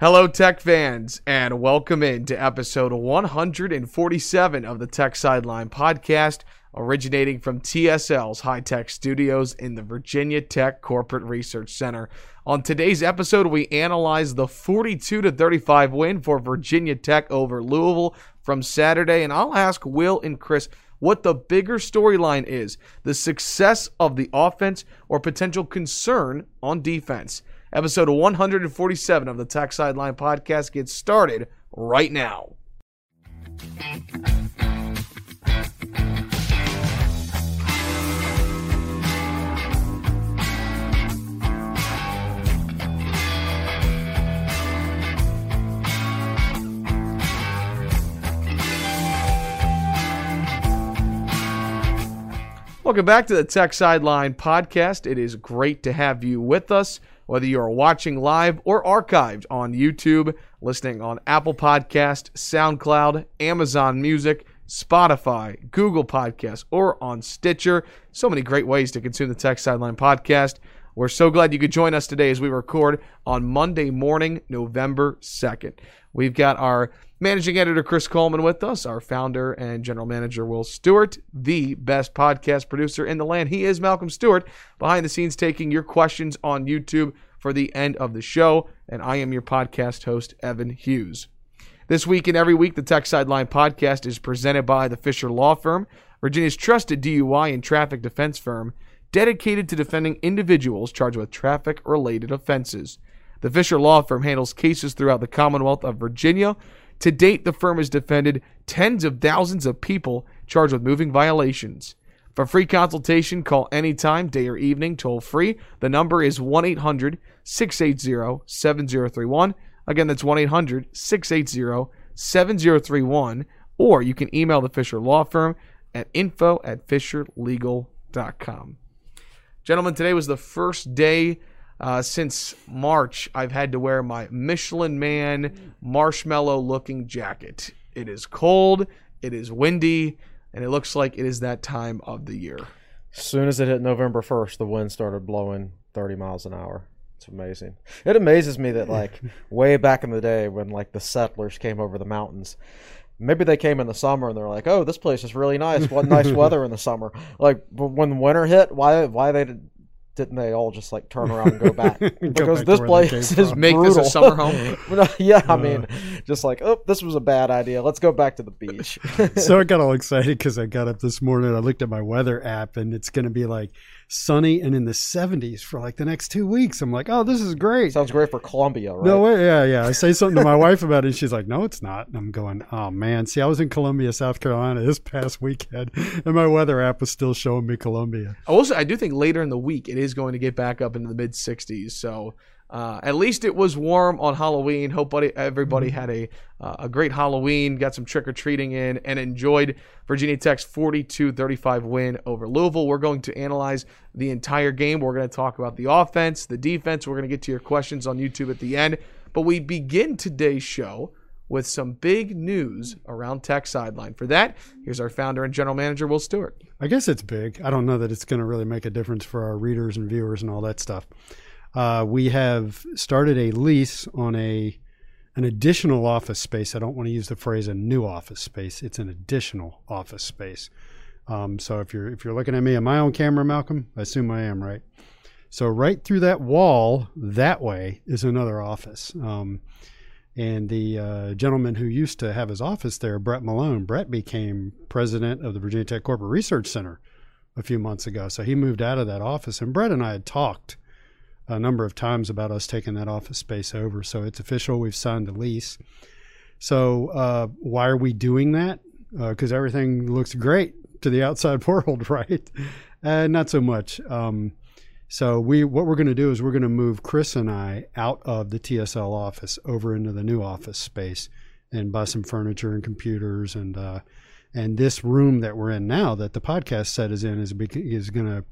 Hello, Tech fans, and welcome in to episode 147 of the Tech Sideline podcast, originating from TSL's high tech studios in the Virginia Tech Corporate Research Center. On today's episode, we analyze the 42 to 35 win for Virginia Tech over Louisville from Saturday, and I'll ask Will and Chris what the bigger storyline is the success of the offense or potential concern on defense. Episode 147 of the Tech Sideline podcast gets started right now. Welcome back to the Tech Sideline podcast. It is great to have you with us whether you are watching live or archived on YouTube, listening on Apple Podcast, SoundCloud, Amazon Music, Spotify, Google Podcasts, or on Stitcher. So many great ways to consume the Tech Sideline podcast. We're so glad you could join us today as we record on Monday morning, November 2nd. We've got our managing editor Chris Coleman with us, our founder and general manager Will Stewart, the best podcast producer in the land. He is Malcolm Stewart, behind the scenes taking your questions on YouTube for the end of the show. And I am your podcast host, Evan Hughes. This week and every week, the Tech Sideline podcast is presented by the Fisher Law Firm, Virginia's trusted DUI and traffic defense firm, dedicated to defending individuals charged with traffic related offenses. The Fisher Law Firm handles cases throughout the Commonwealth of Virginia. To date, the firm has defended tens of thousands of people charged with moving violations. For free consultation, call anytime, day or evening, toll free. The number is 1 800 680 7031. Again, that's 1 800 680 7031. Or you can email the Fisher Law Firm at info at fisherlegal.com. Gentlemen, today was the first day uh, since March I've had to wear my Michelin Man marshmallow looking jacket. It is cold, it is windy, and it looks like it is that time of the year. As soon as it hit November 1st, the wind started blowing 30 miles an hour. It's amazing. It amazes me that, like, way back in the day when, like, the settlers came over the mountains, maybe they came in the summer and they're like, "Oh, this place is really nice. What nice weather in the summer." Like, but when winter hit, why why they didn't they all just like turn around and go back? because back this place is from. Make brutal. this a summer home. yeah, I uh. mean, just like, oh, this was a bad idea. Let's go back to the beach. so I got all excited because I got up this morning. I looked at my weather app, and it's going to be like sunny and in the 70s for like the next two weeks. I'm like, oh, this is great. Sounds great for Columbia, right? No way, yeah, yeah. I say something to my wife about it, and she's like, "No, it's not." And I'm going, "Oh man, see, I was in Columbia, South Carolina this past weekend, and my weather app was still showing me Columbia." Also, I do think later in the week it is going to get back up into the mid 60s. So uh, at least it was warm on Halloween. Hope buddy- everybody had a uh, a great Halloween, got some trick or treating in, and enjoyed Virginia Tech's 42-35 win over Louisville. We're going to analyze the entire game. We're going to talk about the offense, the defense. We're going to get to your questions on YouTube at the end. But we begin today's show with some big news around Tech Sideline. For that, here's our founder and general manager, Will Stewart. I guess it's big. I don't know that it's going to really make a difference for our readers and viewers and all that stuff. Uh, we have started a lease on a an additional office space. I don't want to use the phrase a new office space. It's an additional office space. Um, so if you're if you're looking at me on my own camera, Malcolm, I assume I am right. So right through that wall, that way is another office. Um, and the uh, gentleman who used to have his office there, Brett Malone, Brett became president of the Virginia Tech Corporate Research Center a few months ago. So he moved out of that office, and Brett and I had talked a number of times about us taking that office space over. So it's official. We've signed the lease. So uh, why are we doing that? Because everything looks great to the outside world, right? Uh, not so much. Um, So we what we're going to do is we're going to move Chris and I out of the TSL office over into the new office space and buy some furniture and computers and uh, and this room that we're in now that the podcast set is in is is going to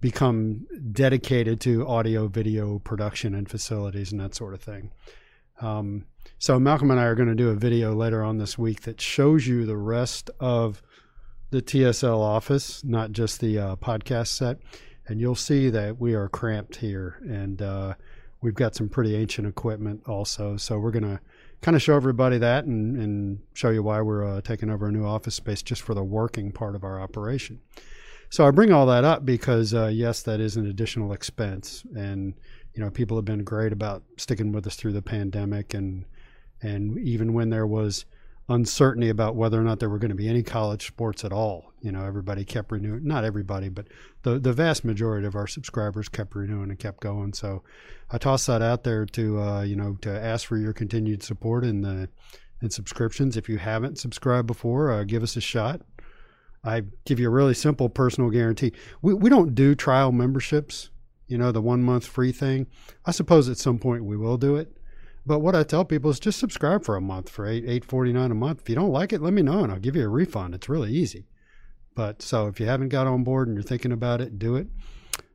become dedicated to audio video production and facilities and that sort of thing. Um, so Malcolm and I are going to do a video later on this week that shows you the rest of the TSL office, not just the uh, podcast set, and you'll see that we are cramped here, and uh, we've got some pretty ancient equipment also. So we're going to kind of show everybody that and, and show you why we're uh, taking over a new office space just for the working part of our operation. So I bring all that up because uh, yes, that is an additional expense, and you know people have been great about sticking with us through the pandemic, and and even when there was uncertainty about whether or not there were going to be any college sports at all. You know, everybody kept renewing. Not everybody, but the the vast majority of our subscribers kept renewing and kept going. So I toss that out there to uh, you know to ask for your continued support in the in subscriptions. If you haven't subscribed before, uh, give us a shot. I give you a really simple personal guarantee. We we don't do trial memberships. You know, the one month free thing. I suppose at some point we will do it but what I tell people is just subscribe for a month for eight eight forty nine a month. If you don't like it, let me know and I'll give you a refund. It's really easy. But so if you haven't got on board and you're thinking about it, do it.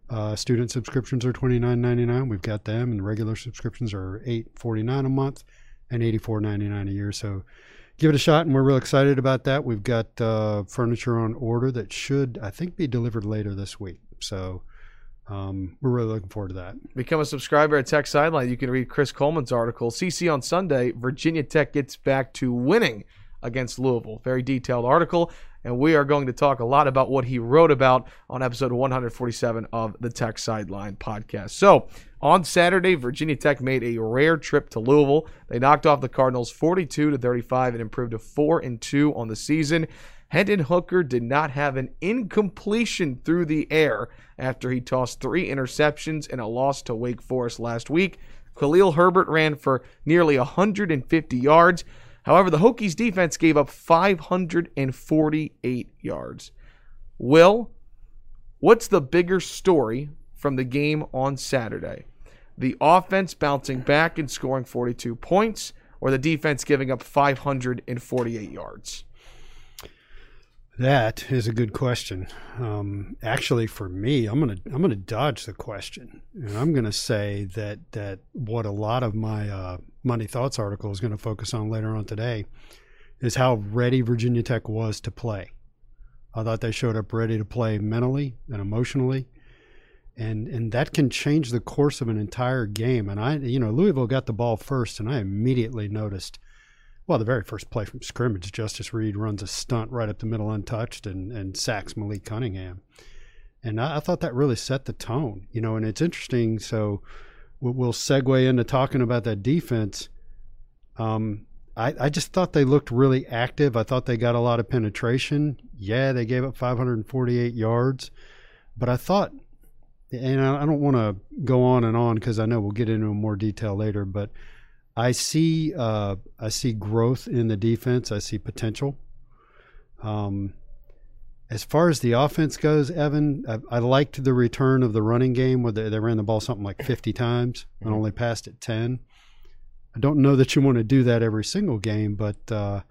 Uh, student subscriptions are twenty nine ninety nine. We've got them, and regular subscriptions are eight forty nine a month and eighty four ninety nine a year. So give it a shot, and we're real excited about that. We've got uh, furniture on order that should, I think, be delivered later this week. So um, we're really looking forward to that. Become a subscriber at Tech Sideline. You can read Chris Coleman's article. CC on Sunday, Virginia Tech gets back to winning against Louisville. Very detailed article. And we are going to talk a lot about what he wrote about on episode 147 of the Tech Sideline podcast. So, on Saturday, Virginia Tech made a rare trip to Louisville. They knocked off the Cardinals 42 to 35 and improved to 4 and 2 on the season. Hendon Hooker did not have an incompletion through the air after he tossed three interceptions in a loss to Wake Forest last week. Khalil Herbert ran for nearly 150 yards. However, the Hokies defense gave up 548 yards. Will, what's the bigger story from the game on Saturday? The offense bouncing back and scoring 42 points, or the defense giving up 548 yards? That is a good question. Um, actually, for me, I'm gonna I'm gonna dodge the question, and I'm gonna say that that what a lot of my uh, Monday Thoughts article is going to focus on later on today is how ready Virginia Tech was to play. I thought they showed up ready to play mentally and emotionally, and and that can change the course of an entire game. And I, you know, Louisville got the ball first, and I immediately noticed well, the very first play from scrimmage, Justus Reed runs a stunt right up the middle untouched and, and sacks Malik Cunningham. And I, I thought that really set the tone, you know, and it's interesting. So we'll, segue into talking about that defense. Um, I, I just thought they looked really active. I thought they got a lot of penetration. Yeah, they gave up 548 yards, but I thought, and I don't want to go on and on because I know we'll get into more detail later, but I see uh, I see growth in the defense. I see potential. Um, as far as the offense goes, Evan, I, I, liked the return of the running game where they, they ran the ball something like 50 times and mm-hmm. only passed it 10. I don't know that you want to do that every single game, but uh,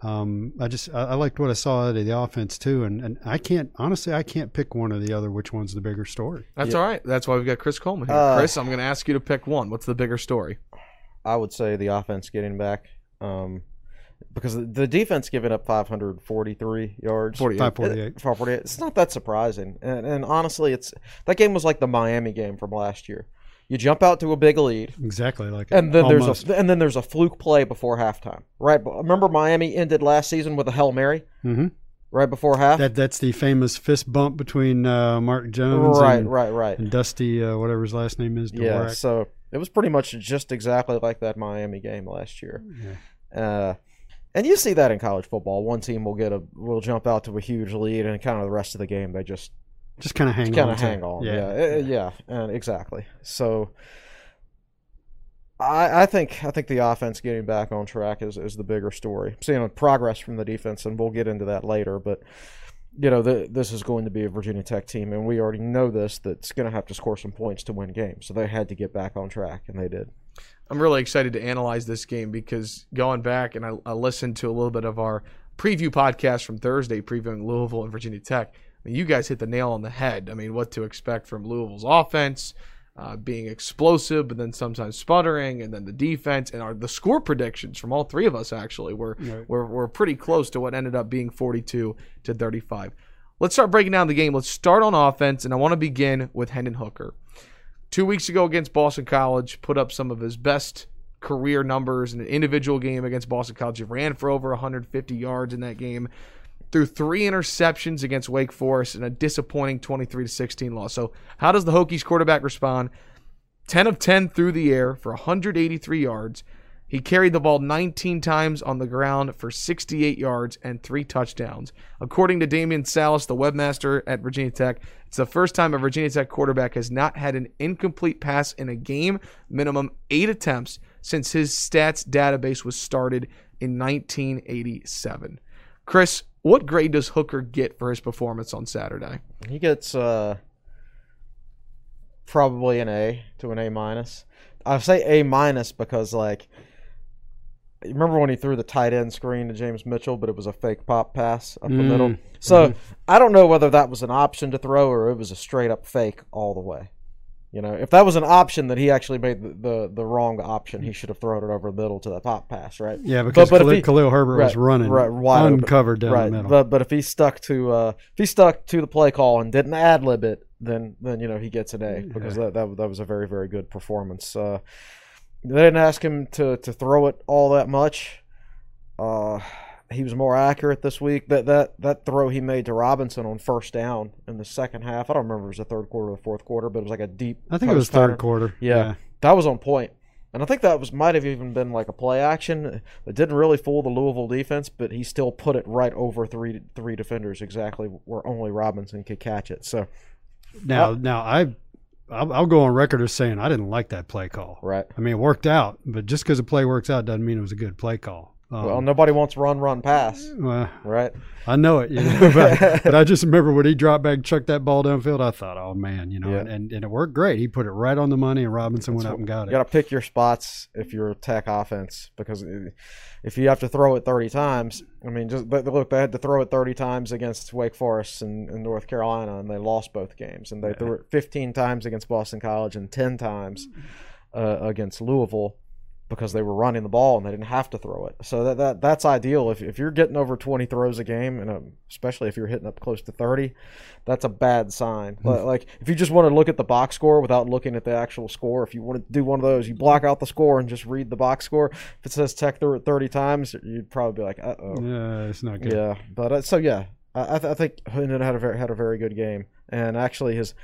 um, I just I, I, liked what I saw out of the offense too, and, and I can't honestly I can't pick one or the other which one's the bigger story. That's yeah. all right. That's why we've got Chris Coleman here. Uh, Chris, I'm going to ask you to pick one. What's the bigger story? I would say the offense getting back. Um, because the defense giving up 543 yards. 548. 548. It's not that surprising. And, and, honestly, it's that game was like the Miami game from last year. You jump out to a big lead. Exactly like And then Almost. there's a and then there's a fluke play before halftime. Right? Remember Miami ended last season with a Hail Mary? Mm-hmm. Right before half. That that's the famous fist bump between uh, Mark Jones right, and, right, right. and Dusty uh, whatever his last name is. Dvorak. Yeah, so it was pretty much just exactly like that Miami game last year. Yeah. Uh, and you see that in college football. One team will get a will jump out to a huge lead, and kind of the rest of the game they just just kind of hang kind of hang on. Yeah, yeah, uh, yeah, yeah. And exactly. So I, I think I think the offense getting back on track is, is the bigger story. Seeing progress from the defense, and we'll get into that later. But you know, the, this is going to be a Virginia Tech team, and we already know this that's going to have to score some points to win games. So they had to get back on track, and they did. I'm really excited to analyze this game because going back and I, I listened to a little bit of our preview podcast from Thursday, previewing Louisville and Virginia Tech. I mean, you guys hit the nail on the head. I mean, what to expect from Louisville's offense, uh, being explosive, but then sometimes sputtering, and then the defense and our the score predictions from all three of us actually were Right. were, were pretty close to what ended up being 42 to 35. Let's start breaking down the game. Let's start on offense, and I want to begin with Hendon Hooker. Two weeks ago against Boston College, put up some of his best career numbers in an individual game against Boston College. He ran for over 150 yards in that game. Threw three interceptions against Wake Forest and a disappointing 23 to 16 loss. So, how does the Hokies quarterback respond? 10 of 10 through the air for 183 yards. He carried the ball 19 times on the ground for 68 yards and three touchdowns. According to Damian Salas, the webmaster at Virginia Tech, it's the first time a Virginia Tech quarterback has not had an incomplete pass in a game, minimum eight attempts, since his stats database was started in 1987. Chris, what grade does Hooker get for his performance on Saturday? He gets uh, probably an A to an A minus. I say A minus because like remember when he threw the tight end screen to James Mitchell, but it was a fake pop pass up the Mm. middle. So I don't know whether that was an option to throw or it was a straight up fake all the way. You know, if that was an option that he actually made the, the, the wrong option, he should have thrown it over the middle to the pop pass, right? Yeah, because but if Khalil, he- Khalil Herbert was running right, wide open. uncovered down right. the middle. But but if he stuck to uh, if he stuck to the play call and didn't ad lib it, then then you know he gets an A because that, that that was a very very good performance. Uh, they didn't ask him to to throw it all that much. Uh, he was more accurate this week. That that that throw he made to Robinson on first down in the second half. I don't remember if it was the third quarter or the fourth quarter, but it was like a deep. I think it was third quarter. Yeah, that was on point. And I think that was might have even been like a play action. It didn't really fool the Louisville defense, but he still put it right over three three defenders exactly where only Robinson could catch it. So Now, now I, I'll, I'll go on record as saying I didn't like that play call. right. I mean, it worked out, but just because a play works out doesn't mean it was a good play call. Um, Well, nobody wants run run pass, well, right? I know it, you know, but, but I just remember when he dropped back, and chucked that ball downfield. I thought, oh man, you know, Yeah. and, and it worked great. He put it right on the money, and Robinson went up and got You it. You got to pick your spots if you're a tech offense because if you have to throw it 30 times, I mean, just but look, they had to throw it 30 times against Wake Forest and, and North Carolina, and they lost both games. And they threw it 15 times against Boston College and 10 times uh, against Louisville because they were running the ball and they didn't have to throw it. So that, that that's ideal. If, if you're getting over 20 throws a game, and um, especially if you're hitting up close to 30, that's a bad sign. But, like if you just want to look at the box score without looking at the actual score, if you want to do one of those, you block out the score and just read the box score. If it says Tech threw it 30 times, you'd probably be like, uh oh. Yeah, it's not good. Yeah, but uh, so yeah, I, I, th- I think Hendon had a very had a very good game, and actually his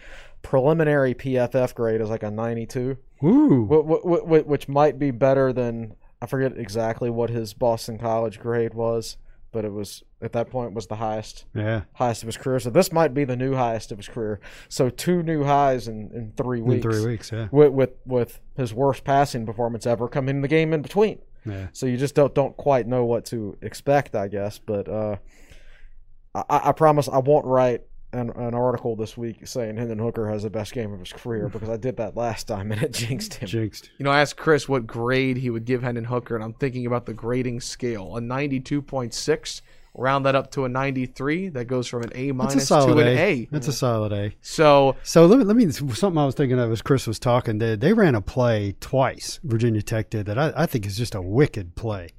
preliminary PFF grade is like a 92, Woo. wh- wh- wh- which might be better than I forget exactly what his Boston College grade was, but it was at that point was the highest Yeah. highest of his career. So this might be the new highest of his career. So two new highs in, in three weeks. In three weeks. Yeah. With, with with his worst passing performance ever coming in the game in between. Yeah. So you just don't don't quite know what to expect, I guess. But uh, I, I promise I won't write an, an article this week saying Hendon Hooker has the best game of his career because I did that last time and it jinxed him. Jinxed. You know, I asked Chris what grade he would give Hendon Hooker, and I'm thinking about the grading scale. A 92.6, round that up to a 93. That goes from an A minus to an A. A. That's a solid A. So, So let me, let me something I was thinking of as Chris was talking. They, they ran a play twice. Virginia Tech did that. I, I think is just a wicked play.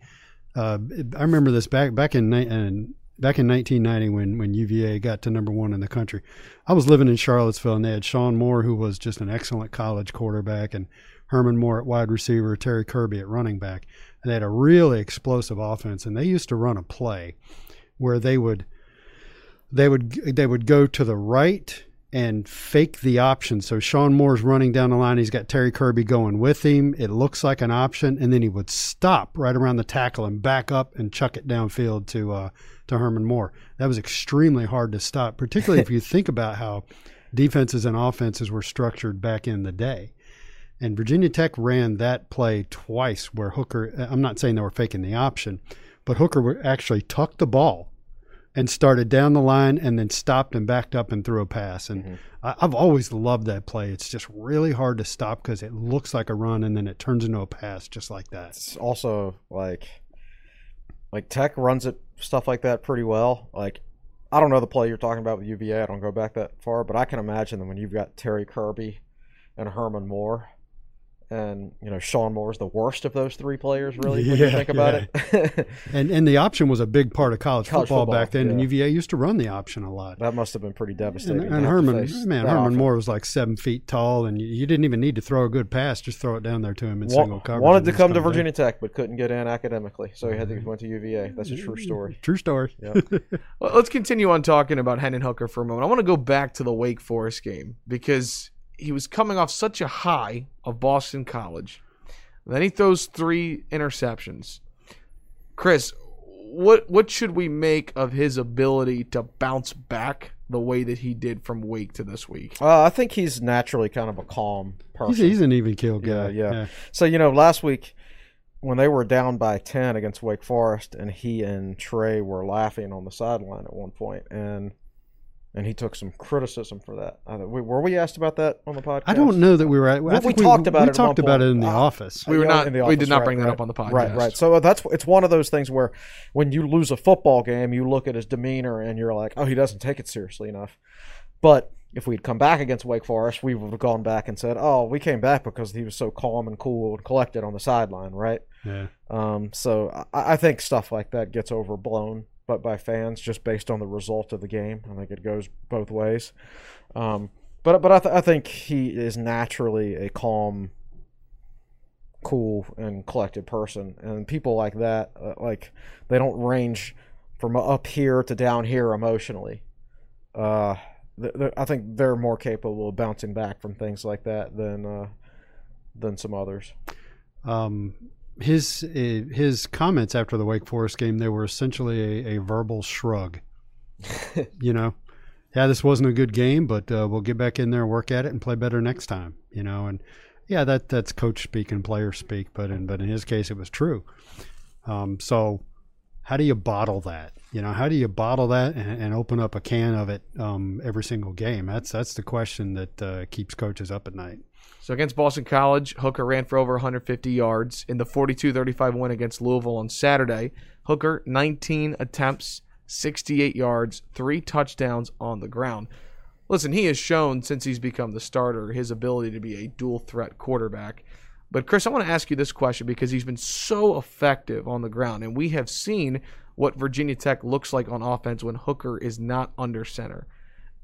Uh, I remember this back back in, ni- in back in 1990 when when UVA got to number one in the country. I was living in Charlottesville and they had Shawn Moore who was just an excellent college quarterback and Herman Moore at wide receiver, Terry Kirby at running back, and they had a really explosive offense. And they used to run a play where they would they would they would go to the right and fake the option. So Shawn Moore's running down the line. He's got Terry Kirby going with him. It looks like an option, and then he would stop right around the tackle and back up and chuck it downfield to uh, to Herman Moore. That was extremely hard to stop, particularly if you think about how defenses and offenses were structured back in the day. And Virginia Tech ran that play twice where Hooker, I'm not saying they were faking the option, but Hooker actually tuck the ball and started down the line and then stopped and backed up and threw a pass. And Mm-hmm. I, I've always loved that play. It's just really hard to stop because it looks like a run and then it turns into a pass just like that. It's also like like Tech runs it stuff like that pretty well. Like I don't know the play you're talking about with UVA. I don't go back that far, but I can imagine that when you've got Terry Kirby and Herman Moore, and you know Shawn Moore's the worst of those three players, really. When you think about it, And and the option was a big part of college, College football, football, back then, and. UVA used to run the option a lot. that must have been pretty devastating. And, and Herman, man, Herman often. Moore was like seven feet tall, and you, you didn't even need to throw a good pass; just throw it down there to him in Wa- single coverage. wanted to come to down. Virginia Tech, but couldn't get in academically, so he had to went to UVA. That's a true story. True story. Well, let's continue on talking about Hendon Hooker for a moment. I want to go back to the Wake Forest game because he was coming off such a high of Boston College. Then he throws three interceptions. Chris, what what should we make of his ability to bounce back the way that he did from Wake to this week? Uh, I think he's naturally kind of a calm person. He's, he's an even kill guy. Yeah, yeah. So you know, last week when they were down by ten against Wake Forest, and he and Tré were laughing on the sideline at one point, and and he took some criticism for that. Were we asked about that on the podcast? I don't know that we were. At, I we think talked about we it at talked one about it in the Uh, office. We were not- in the we did office, not right, bring that right. up on the podcast. Right, right. So that's it's one of those things where when you lose a football game, you look at his demeanor and you're like, oh, he doesn't take it seriously enough. But if we'd come back against Wake Forest, we would have gone back and said, oh, we came back because he was so calm and cool and collected on the sideline, right? Yeah. Um, so I, I think stuff like that gets overblown, but by fans just based on the result of the game. I think it goes both ways. Um, but but I, th- I think he is naturally a calm, cool, and collected person, and people like that, uh, like they don't range from up here to down here emotionally. Uh, th- th- I think they're more capable of bouncing back from things like that than uh, than some others. Um, his uh, his comments after the Wake Forest game they were essentially a, a verbal shrug. you know, yeah, this wasn't a good game, but uh, we'll get back in there, and work at it, and play better next time. You know, and yeah, that that's coach speak and player speak, but in but in his case, it was true. Um, so how do you bottle that? You know, how do you bottle that and, and open up a can of it um, every single game? That's that's the question that uh, keeps coaches up at night. So against Boston College, Hooker ran for over 150 yards in the 42-35 win against Louisville on Saturday. Hooker 19 attempts, 68 yards, 3 touchdowns on the ground. Listen, he has shown since he's become the starter his ability to be a dual threat quarterback. But Chris, I want to ask you this question because he's been so effective on the ground and we have seen what Virginia Tech looks like on offense when Hooker is not under center.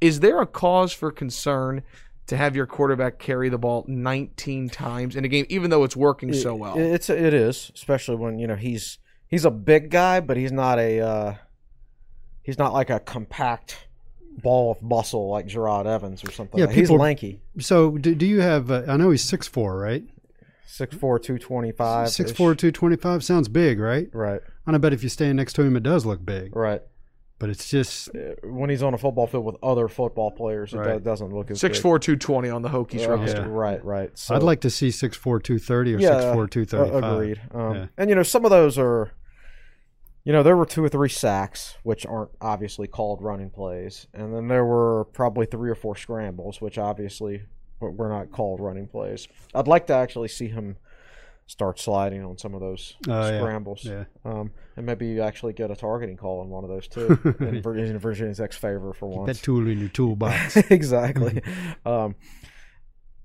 Is there a cause for concern to have your quarterback carry the ball 19 times in a game, even though it's working so well? It's it is, especially when you know he's he's a big guy, but he's not a uh, he's not like a compact ball of muscle like Jerod Evans or something. Yeah, like. he's lanky. So do, do you have? Uh, I know he's six four, right? 6'4", 225. Six four, two twenty five sounds big, right? Right, And I bet if you stand next to him, it does look big. right. But it's just Uh, When he's on a football field with other football players, it doesn't look as 6'4", big. 220 on the Hokies Uh, roster. Yeah. Right, right. So, I'd like to see six four, two thirty or yeah, six four, two thirty five. agreed. Um, Yeah. And you know, some of those are, you know, there were two or three sacks, which aren't obviously called running plays, and then there were probably three or four scrambles, which obviously were not called running plays. I'd like to actually see him start sliding on some of those yeah. scrambles, Yeah. um, and maybe you actually get a targeting call on one of those too, in, in Virginia's ex favor for That once. tool in your toolbox. exactly. um,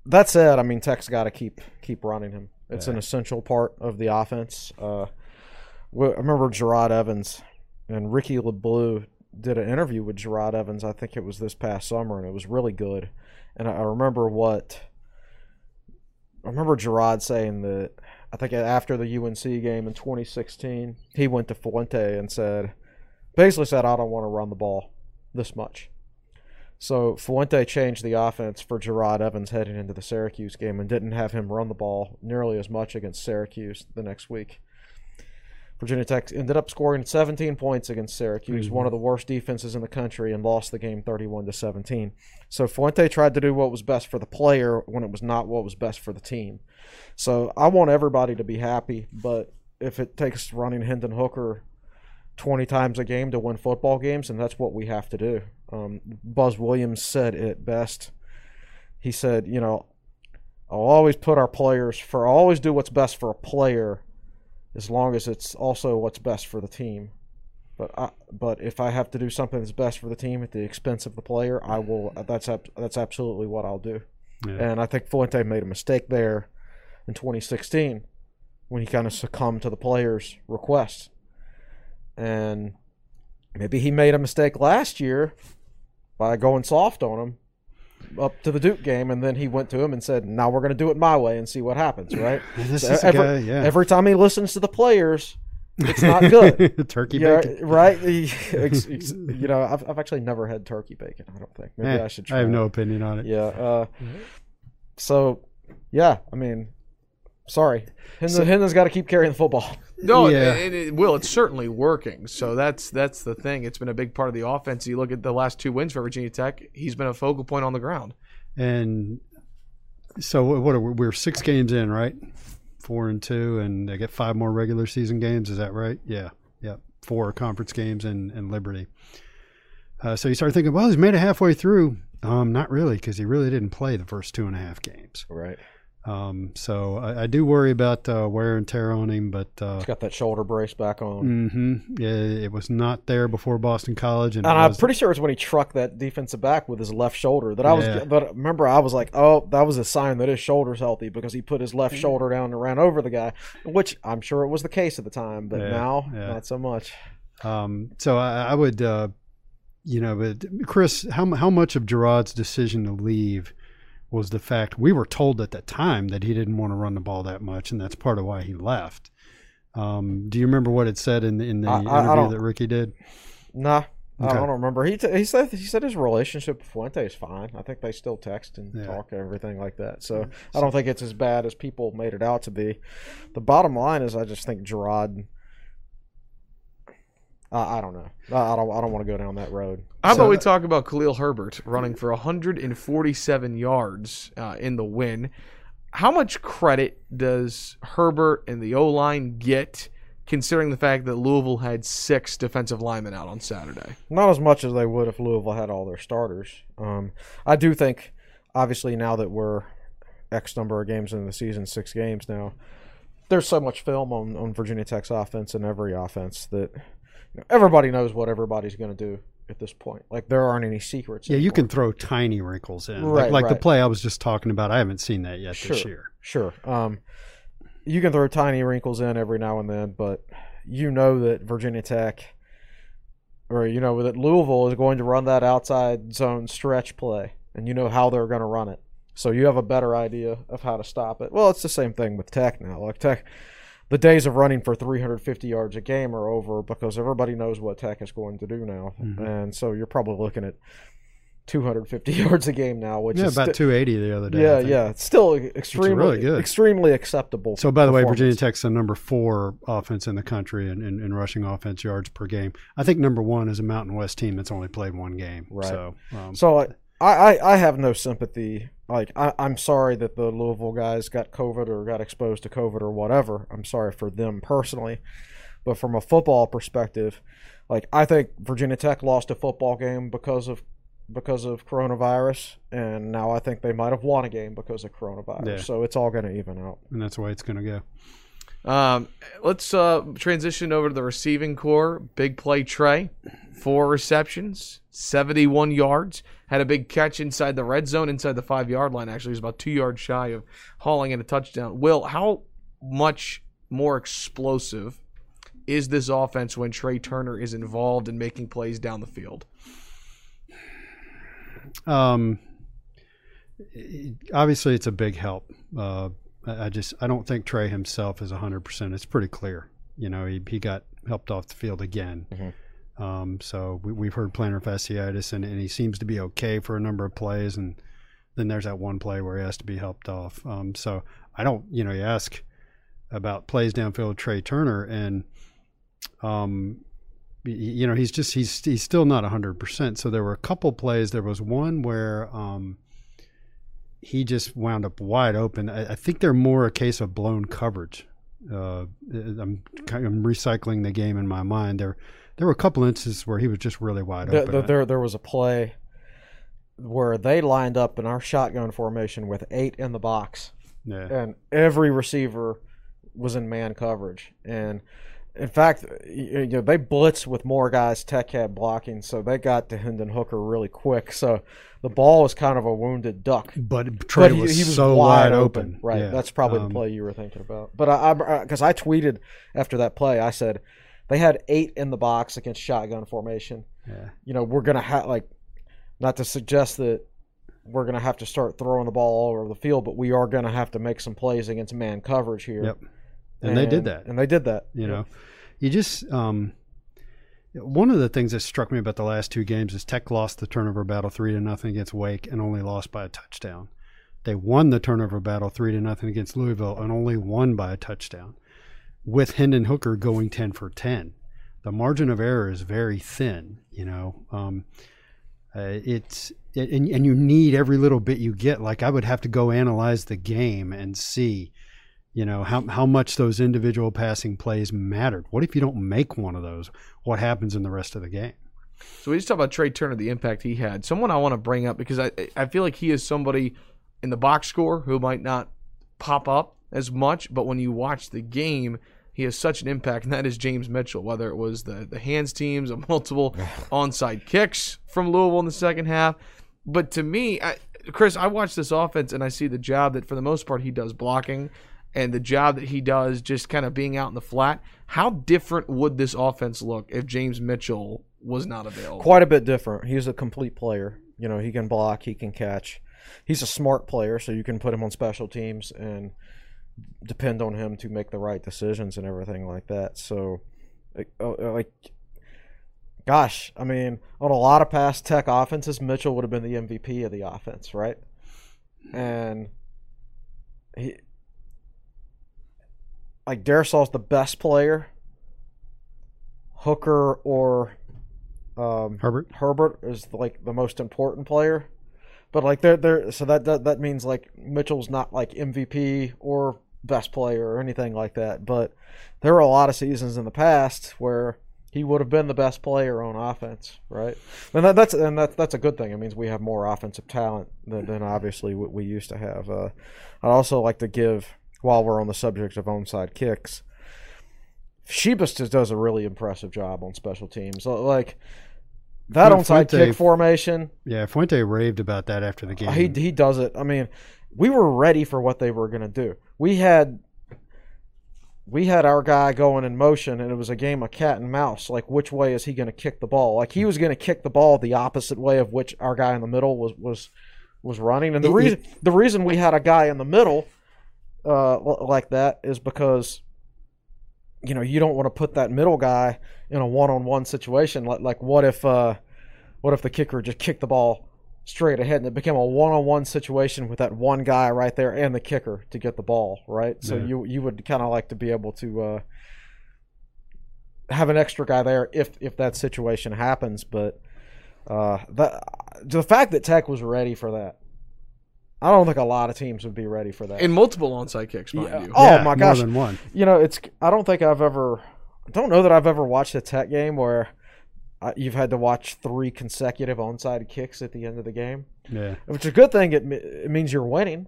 that said, I mean, Tech's got to keep keep running him. It's an essential part of the offense. Uh, I remember Jerod Evans and Ricky LaBlue did an interview with Jerod Evans. I think it was this past summer, and it was really good. And I remember what I remember Jerod saying that I think after the UNC game in 2016, he went to Fuente and said, basically said, I don't want to run the ball this much. So Fuente changed the offense for Jerod Evans heading into the Syracuse game and didn't have him run the ball nearly as much against Syracuse the next week. Virginia Tech ended up scoring 17 points against Syracuse, one of the worst defenses in the country, and lost the game 31 to 17. So Fuente tried to do what was best for the player when it was not what was best for the team. So I want everybody to be happy, but if it takes running Hendon Hooker 20 times a game to win football games, and that's what we have to do. Um, Buzz Williams said it best. He said, you know, I'll always put our players for, I'll always do what's best for a player as long as it's also what's best for the team. But I, but if I have to do something that's best for the team at the expense of the player, I will. That's that's absolutely what I'll do. Yeah. And I think Fuente made a mistake there in 2016 when he kind of succumbed to the players' requests. And maybe he made a mistake last year by going soft on him up to the Duke game, and then he went to him and said, "Now we're going to do it my way and see what happens." Right? This So is every, guy, yeah. every time he listens to the players, it's not good. turkey bacon. right? You know, I've, I've actually never had turkey bacon. I don't think. Maybe Eh, I should try. I have it. no opinion on it. Yeah. Uh, so, yeah. I mean, sorry, Hendon, Hendon's got to keep carrying the football. No, Yeah. and it, will. It's certainly working. So that's that's the thing. It's been a big part of the offense. You look at the last two wins for Virginia Tech. He's been a focal point on the ground. And so what what are we? We're six games in, right? Four and two, and they get five more regular season games. Is that right? Yeah, yeah. Four conference games and and Liberty. Uh, so you start thinking, well, he's made it halfway through. Um, not really, because he really didn't play the first two and a half games. Right. Um, so I, I do worry about uh, wear and tear on him, but uh, He's got that shoulder brace back on. hmm yeah, it was not there before Boston College, and, And I'm pretty sure it's when he trucked that defensive back with his left shoulder that I was. Yeah. But remember, I was like, "Oh, that was a sign that his shoulder's healthy because he put his left Mm-hmm. shoulder down and ran over the guy," which I'm sure it was the case at the time, but Yeah, now yeah. not so much. Um, so I, I would, uh, you know, but Chris, how how much of Jerod's decision to leave was the fact we were told at the time that he didn't want to run the ball that much, and that's part of why he left. Um, do you remember what it said in in the I- I- I interview that Ricky did? Nah. I don't remember. He t- he said he said his relationship with Fuente is fine. I think they still text and Yeah. talk and everything like that. So I don't think it's as bad as people made it out to be. The bottom line is, I just think Jerod. I I don't know. I I don't. I don't want to go down that road. How So- about we talk about Khalil Herbert running for 147 yards uh, in the win? How much credit does Herbert and the O line get, considering the fact that Louisville had six defensive linemen out on Saturday? Not as much as they would if Louisville had all their starters. Um, I do think, obviously, now that we're X number of games in the season, six games now, there's so much film on, on Virginia Tech's offense and every offense that you know, everybody knows what everybody's going to do at this point. Like, there aren't any secrets. Yeah, you can throw tiny wrinkles in, Right, like, like the play I was just talking about. I haven't seen that yet this Sure. year. Sure. Um, you can throw tiny wrinkles in every now and then, but you know that Virginia Tech, or you know that Louisville is going to run that outside zone stretch play, and you know how they're going to run it. So you have a better idea of how to stop it. Well, it's the same thing with Tech now. Like Tech, the days of running for 350 yards a game are over because everybody knows what Tech is going to do now, Mhm. and so you're probably looking at 250 yards a game now, which Yeah, is about sti- 280 the other day. Yeah, yeah. It's still extremely really good. extremely acceptable. So, by the way, Virginia. Tech's the number four offense in the country in, in, in rushing offense yards per game. I think number one is a Mountain West team that's only played one game. Right. So, um, So I, I, I have no sympathy. Like I, I'm sorry that the Louisville guys got COVID or got exposed to COVID or whatever. I'm sorry for them personally, but from a football perspective, like I think Virginia Tech lost a football game because of because of coronavirus, and now I think they might have won a game because of coronavirus. Yeah. So it's all going to even out. and that's the way it's going to go. Um, let's uh, transition over to the receiving corps. Big play Tré, four receptions, 71 yards. Had a big catch inside the red zone, inside the five yard line. Actually, he was about two yards shy of hauling in a touchdown. Will, how much more explosive is this offense when Tré Turner is involved in making plays down the field? Um, obviously, it's a big help. Uh, I I just I don't think Tré himself is hundred percent. It's pretty clear. You know, he he got helped off the field again. Mhm. Um, so we, we've heard plantar fasciitis, and, and he seems to be okay for a number of plays, and then there's that one play where he has to be helped off. Um, so I don't, you know, you ask about plays downfield Tré Turner, and um, you know, he's just he's he's still not hundred percent. So there were a couple plays. There was one where um, he just wound up wide open. I, I think they're more a case of blown coverage Uh, I'm of recycling the game in my mind. There, there were a couple instances where he was just really wide open. the- there, there was a play where they lined up in our shotgun formation with eight in the box, yeah. and every receiver was in man coverage. And in fact, you know, they blitzed with more guys Tech had blocking, so they got to Hendon Hooker really quick. So the ball was kind of a wounded duck. But Tré But he, was, he was so wide, wide open. Right. Yeah. That's probably Um, the play you were thinking about. But I, because I, tweeted after that play, I said they had eight in the box against shotgun formation. Yeah. You know, we're gonna have like, not to suggest that we're gonna have to start throwing the ball all over the field, but we are gonna have to make some plays against man coverage here. Yep. And, they did that. And they did that. You know, you just um, one of the things that struck me about the last two games is Tech lost the turnover battle three to nothing against Wake and only lost by a touchdown. They won the turnover battle three to nothing against Louisville and only won by a touchdown. With Hendon Hooker going ten for ten, the margin of error is very thin. You know, um, uh, it's it, and and you need every little bit you get. Like I would have to go analyze the game and see you know how how much those individual passing plays mattered. What if you don't make one of those? What happens in the rest of the game? So we just talk about Tré Turner, the impact he had. Someone I want to bring up because I I feel like he is somebody in the box score who might not pop up as much, but when you watch the game, he has such an impact, and that is James Mitchell. Whether it was the the hands teams, of multiple onside kicks from Louisville in the second half, but to me, I, Chris, I watch this offense and I see the job that for the most part he does blocking. And the job that he does, just kind of being out in the flat. How different would this offense look if James Mitchell was not available? Quite a bit different. He's a complete player. You know, he can block, he can catch. He's a smart player, so you can put him on special teams and depend on him to make the right decisions and everything like that. So, like, uh, gosh, I mean, on a lot of past Tech offenses, Mitchell would have been the MVP of the offense, right? And he, like, Darrisaw's the best player. Hooker or um, Herbert. Herbert is like the most important player. But like they're they're so that, that that means like Mitchell's not like MVP or best player or anything like that. But there were a lot of seasons in the past where he would have been the best player on offense, right? And that, that's and that's that's a good thing. It means we have more offensive talent than, than obviously what we used to have. Uh, I'd also like to give while we're on the subject of onside kicks. Shibest just does a really impressive job on special teams. Like that onside kick formation, Yeah, Fuente raved about that after the game. he he does it. I mean, we were ready for what they were going to do. We had we had our guy going in motion, and it was a game of cat and mouse. Like, which way is he going to kick the ball? Like, he was going to kick the ball the opposite way of which our guy in the middle was was was running. And the reason the reason we had a guy in the middle uh, like that is because you know you don't want to put that middle guy in a one-on-one situation. Like, like what if uh, what if the kicker just kicked the ball straight ahead and it became a one-on-one situation with that one guy right there and the kicker to get the ball right? So Yeah. you you would kind of like to be able to. Uh, have an extra guy there if if that situation happens, but uh, that the fact that Tech was ready for that, I don't think a lot of teams would be ready for that. in multiple onside kicks, mind Yeah. you. Oh Yeah, my gosh! more than one. You know, it's I don't think I've ever, I don't know that I've ever watched a Tech game where uh, you've had to watch three consecutive onside kicks at the end of the game, Yeah, which is a good thing. It, it means you're winning,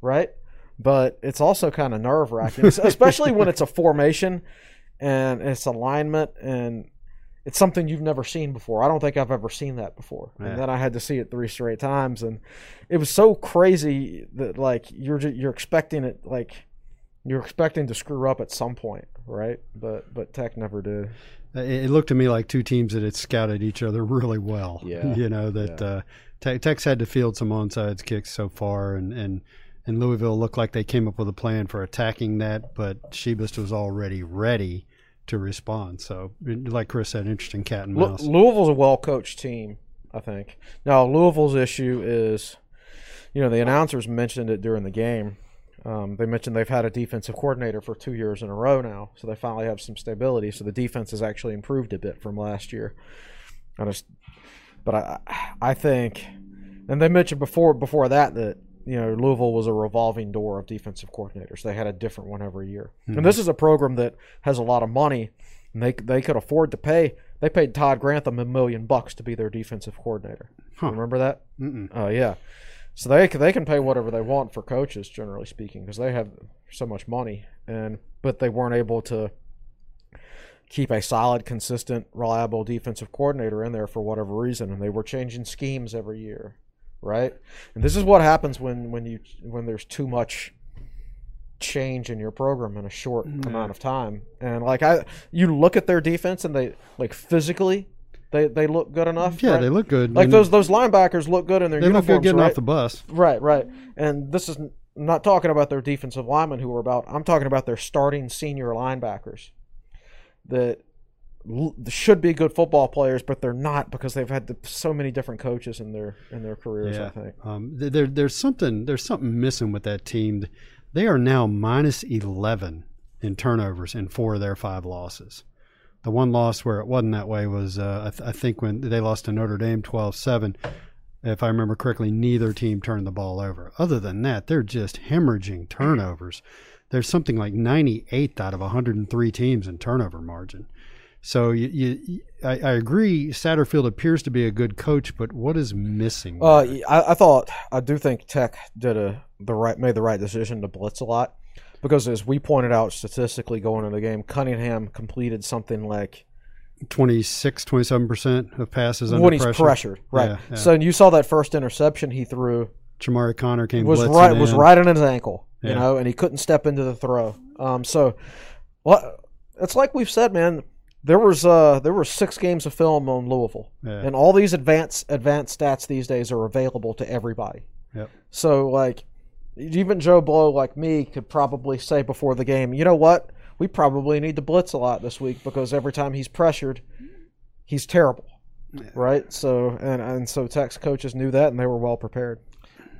right? But it's also kind of nerve wracking, especially when it's a formation and it's alignment and it's something you've never seen before. I don't think I've ever seen that before. Yeah. And then I had to see it three straight times, and it was so crazy that like you're you're expecting it like you're expecting to screw up at some point, right? But but Tech never did. It, it looked to me like two teams that had scouted each other really well. Yeah. you know that Yeah. uh, Te- Tech's had to field some onside kicks so far, and and and Louisville looked like they came up with a plan for attacking that, but Shibest was already ready to respond. So, like Chris said, interesting cat and mouse. Louisville's a well coached team, I think. Now Louisville's issue is, you know, the announcers mentioned it during the game. Um, they mentioned they've had a defensive coordinator for two years in a row now, so they finally have some stability. So the defense has actually improved a bit from last year. I just, but I, I think, and they mentioned before before that that you know, Louisville was a revolving door of defensive coordinators. They had a different one every year. And this is a program that has a lot of money, and they they could afford to pay. They paid Todd Grantham a million bucks to be their defensive coordinator. Huh. Remember that? Oh yeah. So they they can pay whatever they want for coaches, generally speaking, because they have so much money, and but they weren't able to keep a solid, consistent, reliable defensive coordinator in there for whatever reason, and they were changing schemes every year, right? And this is what happens when when you when there's too much change in your program in a short mm-hmm. amount of time. And like I, you look at their defense, and they like physically, they they look good enough. Yeah, right? they look good. like those those linebackers look good in their They look good getting right? off the bus. Right, right. And this is I'm not talking about their defensive linemen who are about. I'm talking about their starting senior linebackers that should be good football players, but they're not because they've had the, so many different coaches in their in their careers. I think. Um, there, there's something there's something missing with that team. They are now minus eleven in turnovers in four of their five losses. The one loss where it wasn't that way was uh, I, th- I think when they lost to Notre Dame 12-7. If I remember correctly, neither team turned the ball over. Other than that, they're just hemorrhaging turnovers. There's something like 98th out of 103 teams in turnover margin. So you, you I, I agree. Satterfield appears to be a good coach, but what is missing? Uh, I, I thought I do think Tech did a the right made the right decision to blitz a lot because as we pointed out statistically going into the game, Cunningham completed something like 26, 27% of passes under when he's pressure. pressured, right? Yeah, yeah. So you saw that first interception he threw Chamarri Conner came was right was in. right on his ankle, you know, and he couldn't step into the throw. Um, so, well, it's like we've said, man. There was uh there were six games of film on Louisville, Yeah. and all these advanced advanced stats these days are available to everybody. Yep. So like, even Joe Blow like me could probably say before the game, you know what? We probably need to blitz a lot this week because every time he's pressured, he's terrible. Right. So and and so Tech's coaches knew that and they were well prepared.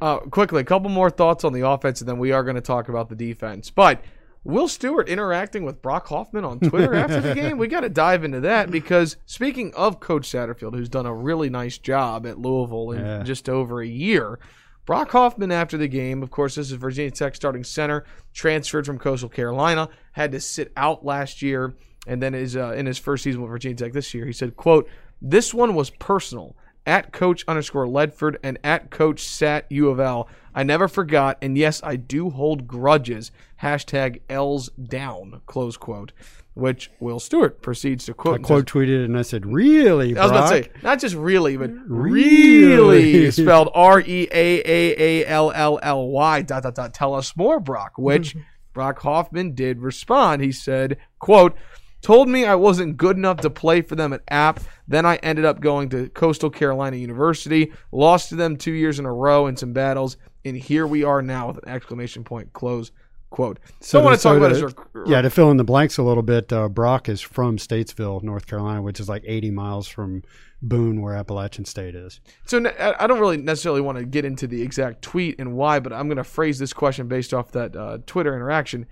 Uh, quickly, a couple more thoughts on the offense, and then we are going to talk about the defense. But Will Stewart interacting with Brock Hoffman on Twitter after the game, we got to dive into that because speaking of Coach Satterfield, who's done a really nice job at Louisville in Yeah. just over a year, Brock Hoffman after the game, of course, this is Virginia Tech starting center, transferred from Coastal Carolina, had to sit out last year, and then is uh, in his first season with Virginia Tech this year. He said, "quote This one was personal." At Coach underscore Ledford and at Coach Sat U of L. I never forgot, and yes, I do hold grudges. Hashtag L's down. Close quote. Which Will Stewart proceeds to quote. I quote tweeted and I said, "Really, I was about to Brock?" say, not just really, but Really? really, spelled R E A A A L L L Y dot dot dot. Tell us more, Brock. Which Brock Hoffman did respond. He said, "quote Told me I wasn't good enough to play for them at App. Then I ended up going to Coastal Carolina University. Lost to them two years in a row in some battles, and here we are now with an exclamation point. Close quote. So I want to talk about his to- rec- yeah to fill in the blanks a little bit. Uh, Brock is from Statesville, North Carolina, which is like 80 miles from Boone, where Appalachian State is. So I I don't really necessarily want to get into the exact tweet and why, but I'm going to phrase this question based off that uh, Twitter interaction.